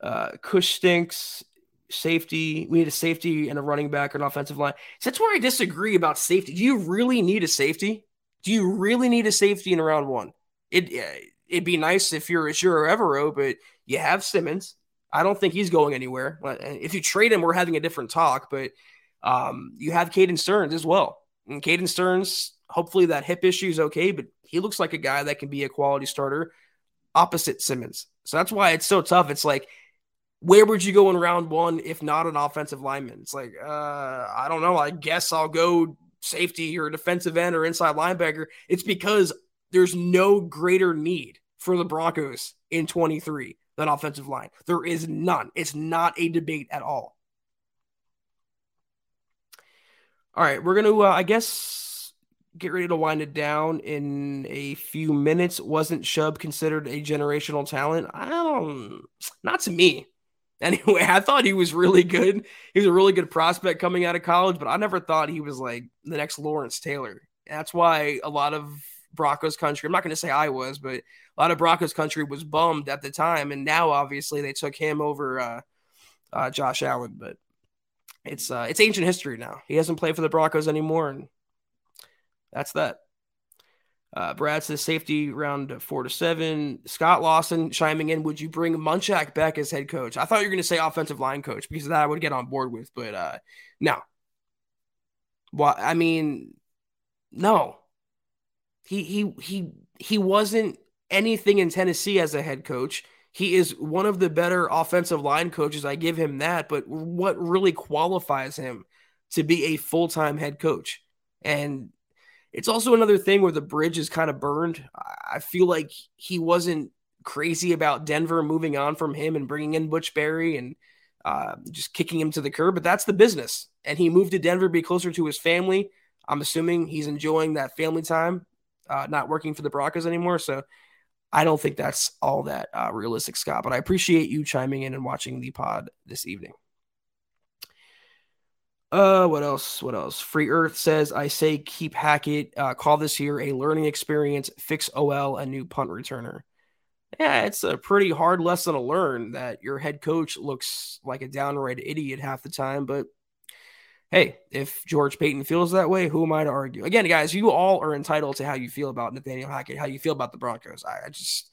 Uh, Kush stinks. Safety. We need a safety and a running back and an offensive line. So that's where I disagree about safety. Do you really need a safety? Do you really need a safety in round one? It it'd be nice if you're a sure Evero, but you have Simmons. I don't think he's going anywhere. If you trade him, we're having a different talk. But um, you have Caden Sterns as well, and Caden Sterns. Hopefully that hip issue is okay, but he looks like a guy that can be a quality starter opposite Simmons. So that's why it's so tough. It's like, where would you go in round one if not an offensive lineman? It's like, uh, I don't know. I guess I'll go safety or defensive end or inside linebacker. It's because there's no greater need for the Broncos in 23 than offensive line. There is none. It's not a debate at all. All right, we're going to, uh, I guess, get ready to wind it down in a few minutes. Wasn't Chubb considered a generational talent? I don't, not to me. [laughs] Anyway, I thought he was really good. He was a really good prospect coming out of college, but I never thought he was like the next Lawrence Taylor. That's why a lot of Broncos country, I'm not going to say I was, but a lot of Broncos country was bummed at the time. And now, obviously, they took him over uh, uh, Josh Allen. But it's uh, it's ancient history now. He hasn't played for the Broncos anymore. And that's that. Uh, Brad says safety round four to seven. Scott Lawson chiming in. Would you bring Munchak back as head coach? I thought you were going to say offensive line coach because that I would get on board with, but uh, no. Well, I mean, no. He he he he wasn't anything in Tennessee as a head coach. He is one of the better offensive line coaches. I give him that. But what really qualifies him to be a full time head coach? And it's also another thing where the bridge is kind of burned. I feel like he wasn't crazy about Denver moving on from him and bringing in Butch Barry and uh, just kicking him to the curb, but that's the business. And he moved to Denver to be closer to his family. I'm assuming he's enjoying that family time, uh, not working for the Broncos anymore. So I don't think that's all that uh, realistic, Scott. But I appreciate you chiming in and watching the pod this evening. Uh, what else? What else? Free Earth says, I say keep Hackett. Uh, call this year a learning experience. Fix OL a new punt returner. Yeah, it's a pretty hard lesson to learn that your head coach looks like a downright idiot half the time. But hey, if George Paton feels that way, who am I to argue? Again, guys, you all are entitled to how you feel about Nathaniel Hackett, how you feel about the Broncos. I, I just,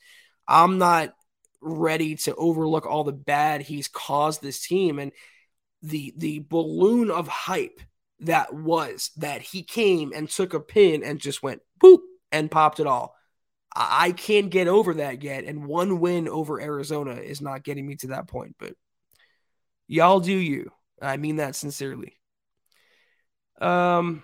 I'm not ready to overlook all the bad he's caused this team and the the balloon of hype that was that he came and took a pin and just went boop and popped it all. I can't get over that yet. And one win over Arizona is not getting me to that point. But y'all do you. I mean that sincerely. Um,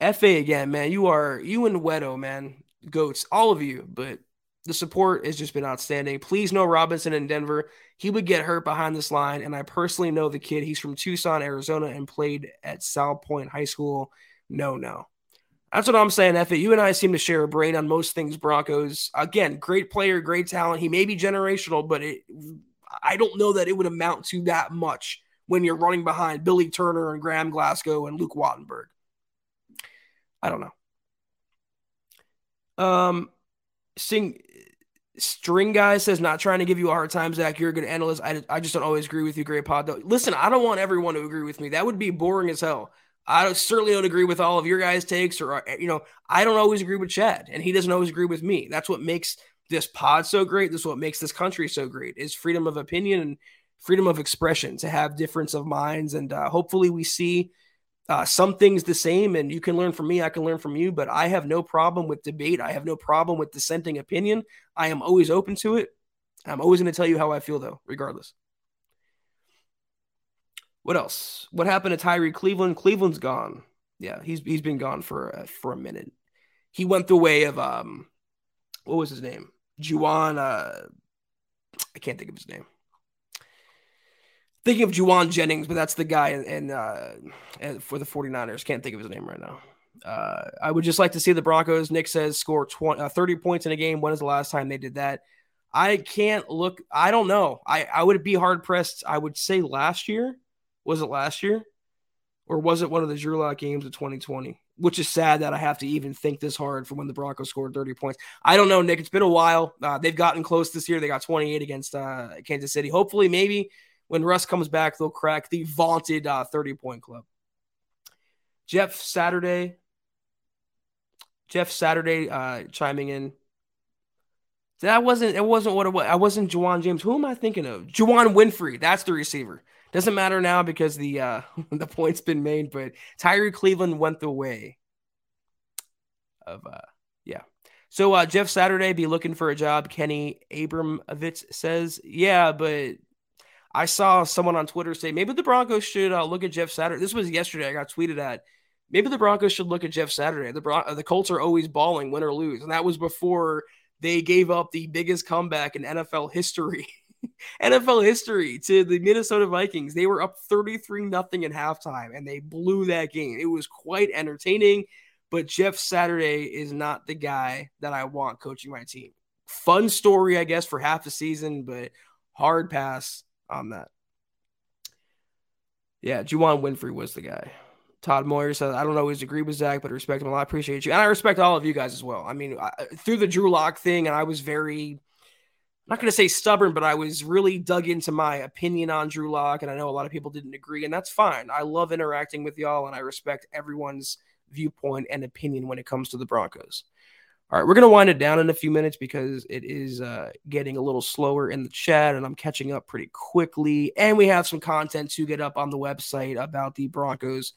FA again, man. You are you and Wedo, man. Goats, all of you. But the support has just been outstanding. Please know Robinson in Denver. He would get hurt behind this line. And I personally know the kid. He's from Tucson, Arizona, and played at Salpointe High School. No, no. That's what I'm saying, Effie. You and I seem to share a brain on most things Broncos. Again, great player, great talent. He may be generational, but it, I don't know that it would amount to that much when you're running behind Billy Turner and Graham Glasgow and Luke Wattenberg. I don't know. Um, sing string guy says not trying to give you a hard time, Zach. You're a good analyst. I, I just don't always agree with you. Great pod though. Listen, I don't want everyone to agree with me. That would be boring as hell. I certainly don't agree with all of your guys' takes, or uh, you know, I don't always agree with Chad, and he doesn't always agree with me. That's what makes this pod so great. This is what makes this country so great: is freedom of opinion and freedom of expression to have difference of minds, and uh, hopefully we see uh, some things the same. And you can learn from me, I can learn from you. But I have no problem with debate. I have no problem with dissenting opinion. I am always open to it. I'm always going to tell you how I feel, though, regardless. What else? What happened to Tyree Cleveland? Cleveland's gone. Yeah, he's he's been gone for uh, for a minute. He went the way of um, what was his name? Juwan. Uh, I can't think of his name. Thinking of Jauan Jennings, but that's the guy in uh, for the 49ers. Can't think of his name right now. Uh, I would just like to see the Broncos. Nick says score 20, uh, 30 points in a game. When is the last time they did that? I can't look. I don't know. I, I would be hard pressed. I would say last year was it last year? Or was it one of the Drew Lock games of 2020? Which is sad that I have to even think this hard for when the Broncos scored 30 points. I don't know, Nick. It's been a while. Uh, they've gotten close this year. They got 28 against uh, Kansas City. Hopefully, maybe when Russ comes back, they'll crack the vaunted uh, 30 point club. Jeff Saturday. Jeff Saturday uh, chiming in. That wasn't it wasn't what it was. I wasn't Jauan James. Who am I thinking of? Juwann Winfree. That's the receiver. Doesn't matter now because the uh, [laughs] the point's been made, but Tyree Cleveland went the way of uh, yeah. So uh, Jeff Saturday be looking for a job. Kenny Abramovitz says, yeah, but I saw someone on Twitter say maybe the Broncos should uh, look at Jeff Saturday. This was yesterday. I got tweeted at. Maybe the Broncos should look at Jeff Saturday. The Bron- the Colts are always balling, win or lose, and that was before they gave up the biggest comeback in NFL history [laughs] NFL history to the Minnesota Vikings. They were up 33 nothing in halftime and they blew that game. It was quite entertaining, but Jeff Saturday is not the guy that I want coaching my team. Fun story, I guess, for half the season, but hard pass on that. Yeah, Juwann Winfree was the guy. Todd Moyer says, I don't always agree with Zach, but I respect him a lot. I appreciate you. And I respect all of you guys as well. I mean, I, through the Drew Lock thing, and I was very not going to say stubborn, but I was really dug into my opinion on Drew Lock, and I know a lot of people didn't agree, and that's fine. I love interacting with y'all, and I respect everyone's viewpoint and opinion when it comes to the Broncos. All right, we're going to wind it down in a few minutes because it is uh, getting a little slower in the chat, and I'm catching up pretty quickly. And we have some content to get up on the website about the Broncos'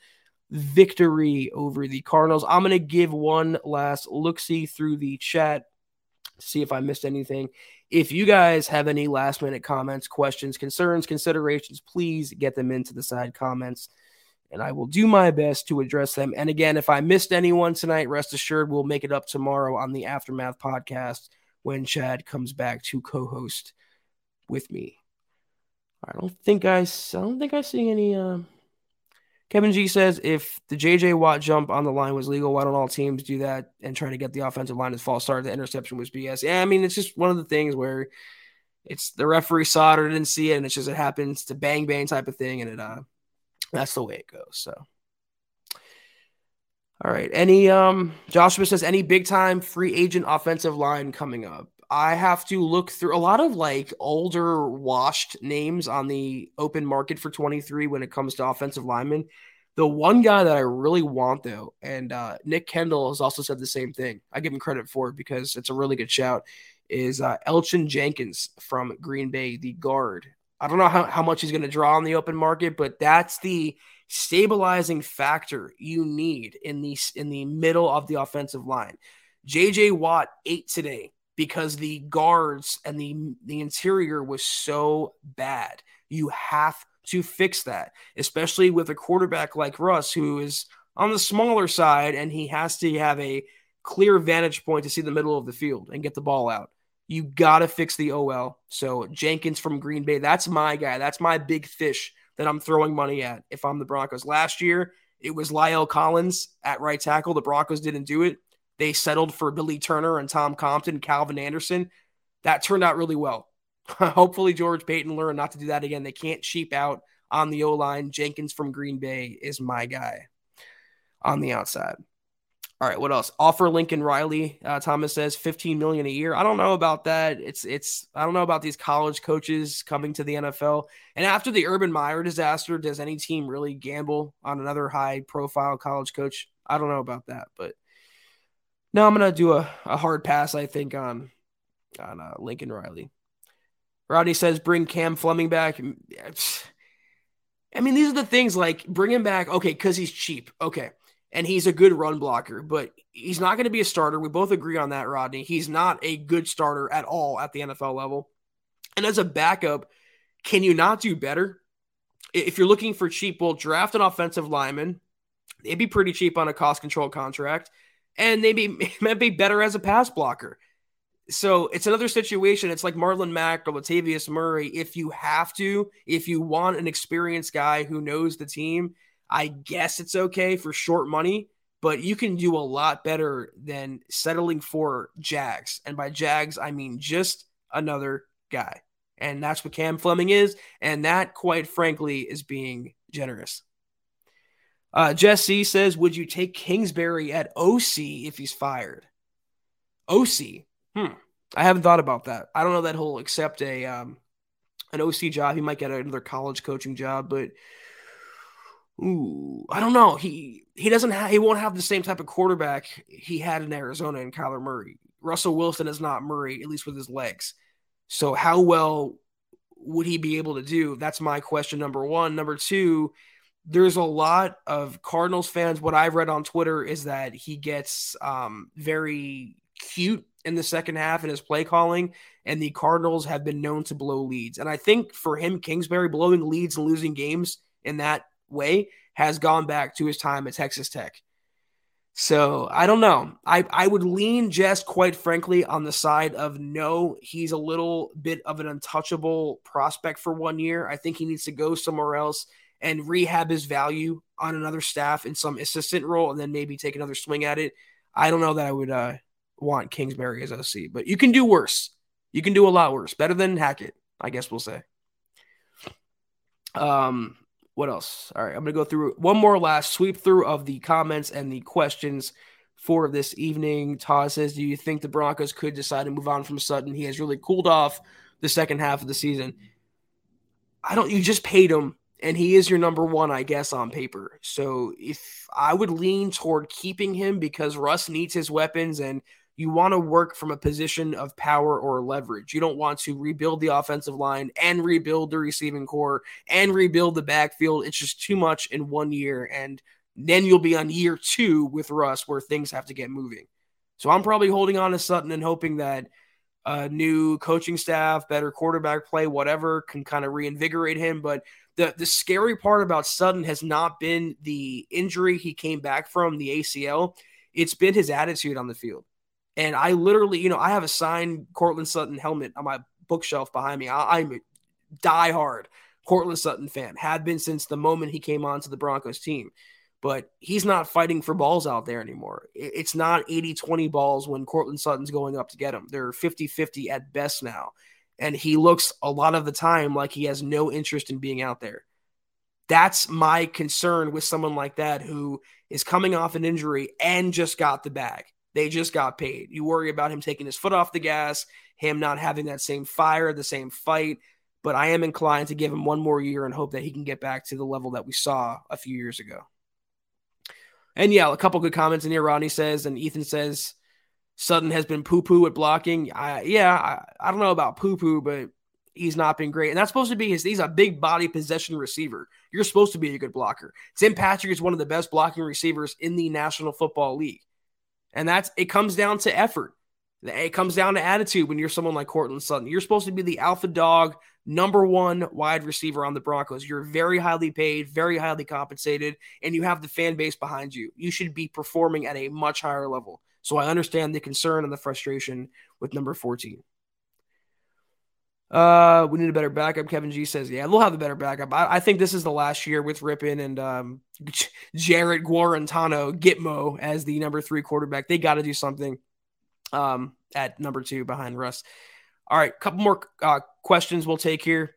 victory over the Cardinals. I'm going to give one last look see through the chat see if I missed anything. If you guys have any last minute comments, questions, concerns, considerations, please get them into the side comments and I will do my best to address them. And again, if I missed anyone tonight, rest assured we'll make it up tomorrow on the Aftermath podcast when Chad comes back to co-host with me. I don't think I, I don't think I see any. Uh... Kevin G says if the JJ Watt jump on the line was legal, why don't all teams do that and try to get the offensive line as false start? The interception was BS. Yeah, I mean it's just one of the things where it's the referee saw it or didn't see it, and it's just it happens to bang bang type of thing, and it uh that's the way it goes. So, all right. Any um Joshua says any big time free agent offensive line coming up. I have to look through a lot of like older washed names on the open market for 23 when it comes to offensive linemen. The one guy that I really want though, and uh, Nick Kendall has also said the same thing. I give him credit for it because it's a really good shout. Is uh, Elgton Jenkins from Green Bay, the guard I don't know how, how much he's going to draw on the open market, but that's the stabilizing factor you need in the in the middle of the offensive line. JJ Watt ate today because the guards and the the interior was so bad. You have to fix that, especially with a quarterback like Russ who is on the smaller side and he has to have a clear vantage point to see the middle of the field and get the ball out. You got to fix the OL. So Jenkins from Green Bay, that's my guy. That's my big fish that I'm throwing money at if I'm the Broncos. Last year, it was La'el Collins at right tackle. The Broncos didn't do it. They settled for Billy Turner and Tom Compton, Calvin Anderson. That turned out really well. [laughs] Hopefully, George Paton learned not to do that again. They can't cheap out on the O line. Jenkins from Green Bay is my guy on the outside. All right, what else? Offer Lincoln Riley. Uh, Thomas says 15 million a year. I don't know about that. It's it's I don't know about these college coaches coming to the NFL. And after the Urban Meyer disaster, does any team really gamble on another high profile college coach? I don't know about that, but no, I'm gonna do a, a hard pass. I think on on uh, Lincoln Riley. Rodney says bring Cam Fleming back. I mean, these are the things like bring him back. Okay, because he's cheap. Okay and he's a good run blocker, but he's not going to be a starter. We both agree on that, Rodney. He's not a good starter at all at the NFL level. And as a backup, can you not do better? If you're looking for cheap, well, draft an offensive lineman. They'd be pretty cheap on a cost control contract, and maybe [laughs] might be better as a pass blocker. So it's another situation. It's like Marlon Mack or Latavius Murray. If you have to, if you want an experienced guy who knows the team I guess it's okay for short money, but you can do a lot better than settling for Jags. And by Jags, I mean just another guy. And that's what Cam Fleming is. And that, quite frankly, is being generous. Uh, Jesse says, Would you take Kingsbury at OC if he's fired? OC. Hmm. I haven't thought about that. I don't know that he'll accept a um, an OC job. He might get another college coaching job, but Ooh, I don't know. He he doesn't have he won't have the same type of quarterback he had in Arizona and Kyler Murray. Russell Wilson is not Murray, at least with his legs. So how well would he be able to do? That's my question number one. Number two, there's a lot of Cardinals fans. What I've read on Twitter is that he gets um, very cute in the second half in his play calling, and the Cardinals have been known to blow leads. And I think for him, Kingsbury blowing leads and losing games in that way has gone back to his time at Texas Tech. So I don't know. I, I would lean just quite frankly on the side of no, he's a little bit of an untouchable prospect for one year. I think he needs to go somewhere else and rehab his value on another staff in some assistant role and then maybe take another swing at it. I don't know that I would uh, want Kingsbury as OC, but you can do worse. You can do a lot worse. Better than Hackett, I guess we'll say. Um, what else? All right, I'm going to go through one more last sweep through of the comments and the questions for this evening. Todd says, Do you think the Broncos could decide to move on from Sutton? He has really cooled off the second half of the season. I don't, you just paid him, and he is your number one, I guess, on paper. So if I would lean toward keeping him because Russ needs his weapons and you want to work from a position of power or leverage. You don't want to rebuild the offensive line and rebuild the receiving corps and rebuild the backfield. It's just too much in one year. And then you'll be on year two with Russ where things have to get moving. So I'm probably holding on to Sutton and hoping that a new coaching staff, better quarterback play, whatever can kind of reinvigorate him. But the the scary part about Sutton has not been the injury he came back from, the ACL. It's been his attitude on the field. And I literally, you know, I have a signed Courtland Sutton helmet on my bookshelf behind me. I, I'm a diehard Courtland Sutton fan, have been since the moment he came onto the Broncos team. But he's not fighting for balls out there anymore. It's not 80 20 balls when Courtland Sutton's going up to get them. They're 50 50 at best now. And he looks a lot of the time like he has no interest in being out there. That's my concern with someone like that who is coming off an injury and just got the bag. They just got paid. You worry about him taking his foot off the gas, him not having that same fire, the same fight. But I am inclined to give him one more year and hope that he can get back to the level that we saw a few years ago. And yeah, a couple good comments in here. Ronnie says, and Ethan says, Sutton has been poo poo at blocking. I, yeah, I, I don't know about poo poo, but he's not been great. And that's supposed to be his, he's a big body possession receiver. You're supposed to be a good blocker. Tim Patrick is one of the best blocking receivers in the National Football League. And that's it comes down to effort. It comes down to attitude when you're someone like Courtland Sutton. You're supposed to be the alpha dog, number one wide receiver on the Broncos. You're very highly paid, very highly compensated, and you have the fan base behind you. You should be performing at a much higher level. So I understand the concern and the frustration with number 14. Uh, we need a better backup. Kevin G says, yeah, we'll have a better backup. I, I think this is the last year with Rypien and um, Jarrett Guarantano, Gitmo as the number three quarterback. They got to do something um, at number two behind Russ. All right, couple more uh, questions we'll take here.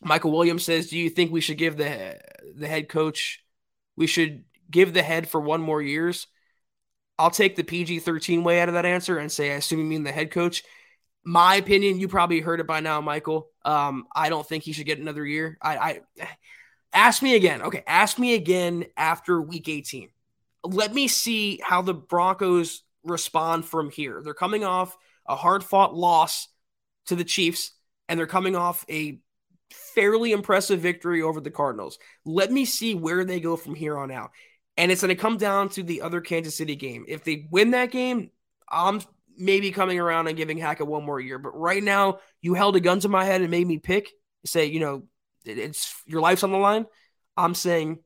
Michael Williams says, "Do you think we should give the the head coach? We should give the head for one more years." I'll take the PG thirteen way out of that answer and say, I assume you mean the head coach my opinion, you probably heard it by now, Michael. Um, I don't think he should get another year. I, I ask me again. Okay, ask me again after week 18. Let me see how the Broncos respond from here. They're coming off a hard fought loss to the Chiefs, and they're coming off a fairly impressive victory over the Cardinals. Let me see where they go from here on out. And it's going to come down to the other Kansas City game. If they win that game, I'm maybe coming around and giving Hackett one more year. But right now, you held a gun to my head and made me pick. Say, you know, it's your life's on the line. I'm saying,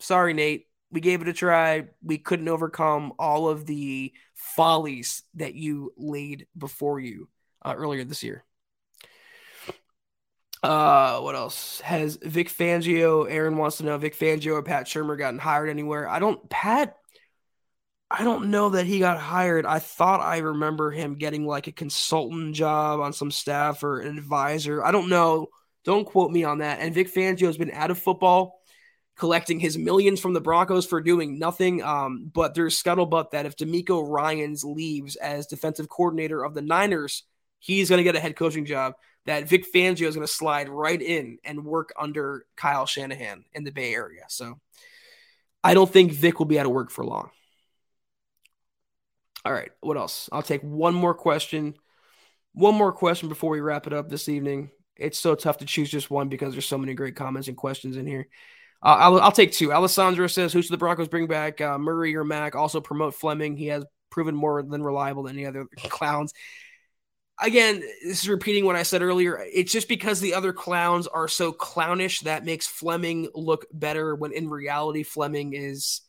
sorry, Nate. We gave it a try. We couldn't overcome all of the follies that you laid before you uh, earlier this year. Uh, what else? Has Vic Fangio, Aaron wants to know, Vic Fangio or Pat Shurmur gotten hired anywhere? I don't, Pat I don't know that he got hired. I thought I remember him getting like a consultant job on some staff or an advisor. I don't know. Don't quote me on that. And Vic Fangio has been out of football, collecting his millions from the Broncos for doing nothing. Um, but there's scuttlebutt that if DeMeco Ryans leaves as defensive coordinator of the Niners, he's going to get a head coaching job. That Vic Fangio is going to slide right in and work under Kyle Shanahan in the Bay Area. So I don't think Vic will be out of work for long. All right, what else? I'll take one more question. One more question before we wrap it up this evening. It's so tough to choose just one because there's so many great comments and questions in here. Uh, I'll, I'll, take two. Alessandro says, "Who should the Broncos bring back? Uh, Murray or Mack? Also promote Fleming. He has proven more than reliable than any other [laughs] clowns." Again, this is repeating what I said earlier. It's just because the other clowns are so clownish that makes Fleming look better when in reality Fleming is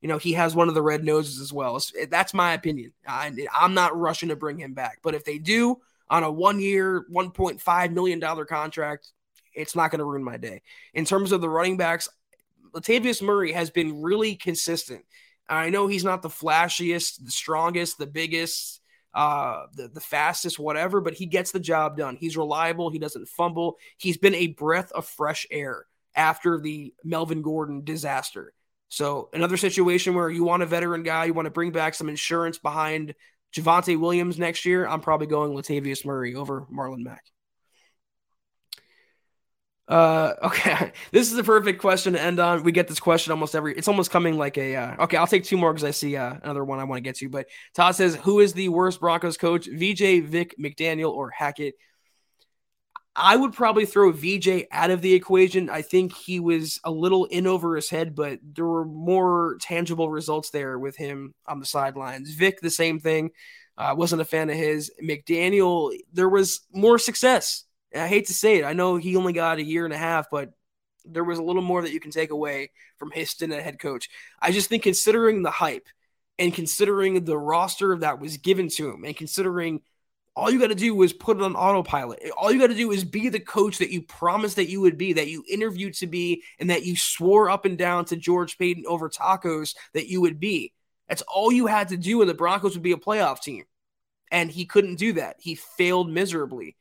you know, he has one of the red noses as well. That's my opinion. I, I'm not rushing to bring him back. But if they do on a one year, $1.5 million contract, it's not going to ruin my day. In terms of the running backs, Latavius Murray has been really consistent. I know he's not the flashiest, the strongest, the biggest, uh, the, the fastest, whatever, but he gets the job done. He's reliable. He doesn't fumble. He's been a breath of fresh air after the Melvin Gordon disaster. So another situation where you want a veteran guy, you want to bring back some insurance behind Javonte Williams next year. I'm probably going Latavius Murray over Marlon Mack. Uh, okay, [laughs] this is the perfect question to end on. We get this question almost every. It's almost coming like a. Uh, okay, I'll take two more because I see uh, another one I want to get to. But Todd says, "Who is the worst Broncos coach? VJ, Vic, McDaniel, or Hackett?" I would probably throw VJ out of the equation. I think he was a little in over his head, but there were more tangible results there with him on the sidelines. Vic, the same thing. I uh, wasn't a fan of his. McDaniel, there was more success. And I hate to say it. I know he only got a year and a half, but there was a little more that you can take away from his stint as head coach. I just think considering the hype and considering the roster that was given to him and considering all you got to do is put it on autopilot. All you got to do is be the coach that you promised that you would be, that you interviewed to be, and that you swore up and down to George Paton over tacos that you would be. That's all you had to do, and the Broncos would be a playoff team. And he couldn't do that. He failed miserably.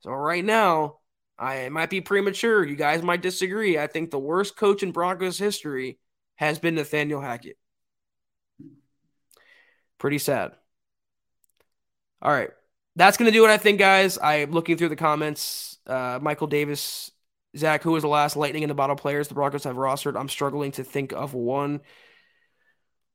So right now, I might be premature. You guys might disagree. I think the worst coach in Broncos history has been Nathaniel Hackett. Pretty sad. All right. That's going to do it, I think, guys. I'm looking through the comments. Uh, Michael Davis, Zach, who was the last lightning in the bottle players the Broncos have rostered? I'm struggling to think of one.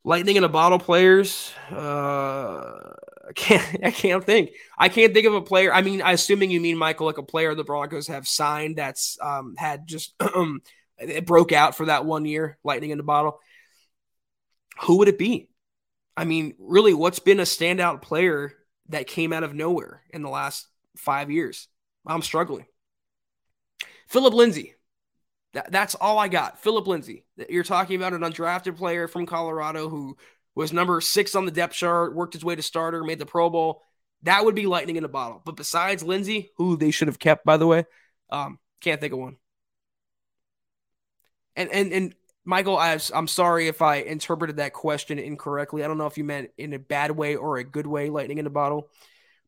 Lightning in a bottle players. Uh, [laughs] I can't. I can't think. I can't think of a player. I mean, I assuming you mean Michael, like a player the Broncos have signed that's um, had just [clears throat] it broke out for that one year. Lightning in the bottle. Who would it be? I mean, really, what's been a standout player that came out of nowhere in the last five years? I'm struggling. Philip Lindsay. That, that's all I got. Philip Lindsay. You're talking about an undrafted player from Colorado who was number six on the depth chart, worked his way to starter, made the Pro Bowl. That would be lightning in a bottle. But besides Lindsay, who they should have kept, by the way, um, can't think of one. And and and Michael, I, am sorry if I interpreted that question incorrectly. I don't know if you meant in a bad way or a good way, lightning in a bottle.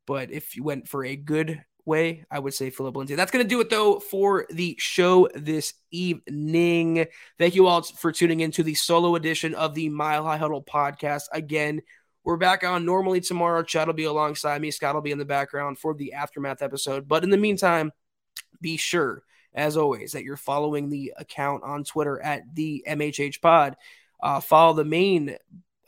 But if you went for a good way, I would say Philip Lindsay. That's going to do it, though, for the show this evening. Thank you all for tuning in to the solo edition of the Mile High Huddle podcast. Again, we're back on normally tomorrow. Chad will be alongside me. Scott will be in the background for the aftermath episode. But in the meantime, be sure, as always, that you're following the account on Twitter at the MHH Pod. Uh, follow the main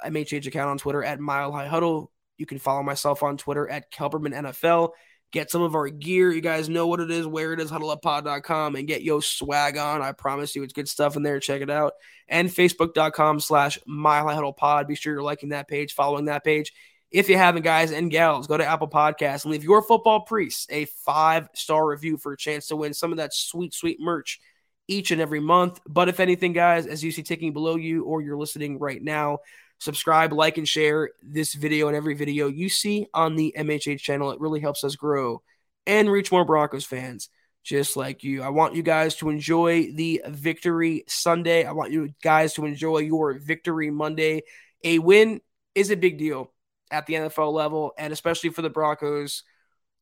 MHH account on Twitter at Mile High Huddle. You can follow myself on Twitter at Kelberman NFL get some of our gear. You guys know what it is, where it is, huddleuppod.com, and get yo swag on. I promise you it's good stuff in there. Check it out. And facebook.com slash Mile High Huddle pod. Be sure you're liking that page, following that page. If you haven't, guys and gals, go to Apple Podcasts and leave your football priests a five star review for a chance to win some of that sweet, sweet merch each and every month. But if anything, guys, as you see ticking below you or you're listening right now, subscribe, like, and share this video and every video you see on the MHH channel. It really helps us grow and reach more Broncos fans just like you. I want you guys to enjoy the victory Sunday. I want you guys to enjoy your victory Monday. A win is a big deal at the NFL level, and especially for the Broncos,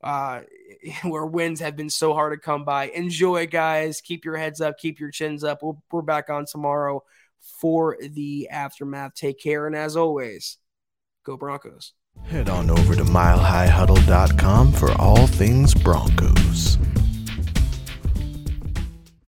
uh, [laughs] where wins have been so hard to come by. Enjoy, guys. Keep your heads up, keep your chins up. we we are back on tomorrow for the aftermath. Take care. And as always, go Broncos. Head on over to milehighhuddle.com for all things Broncos.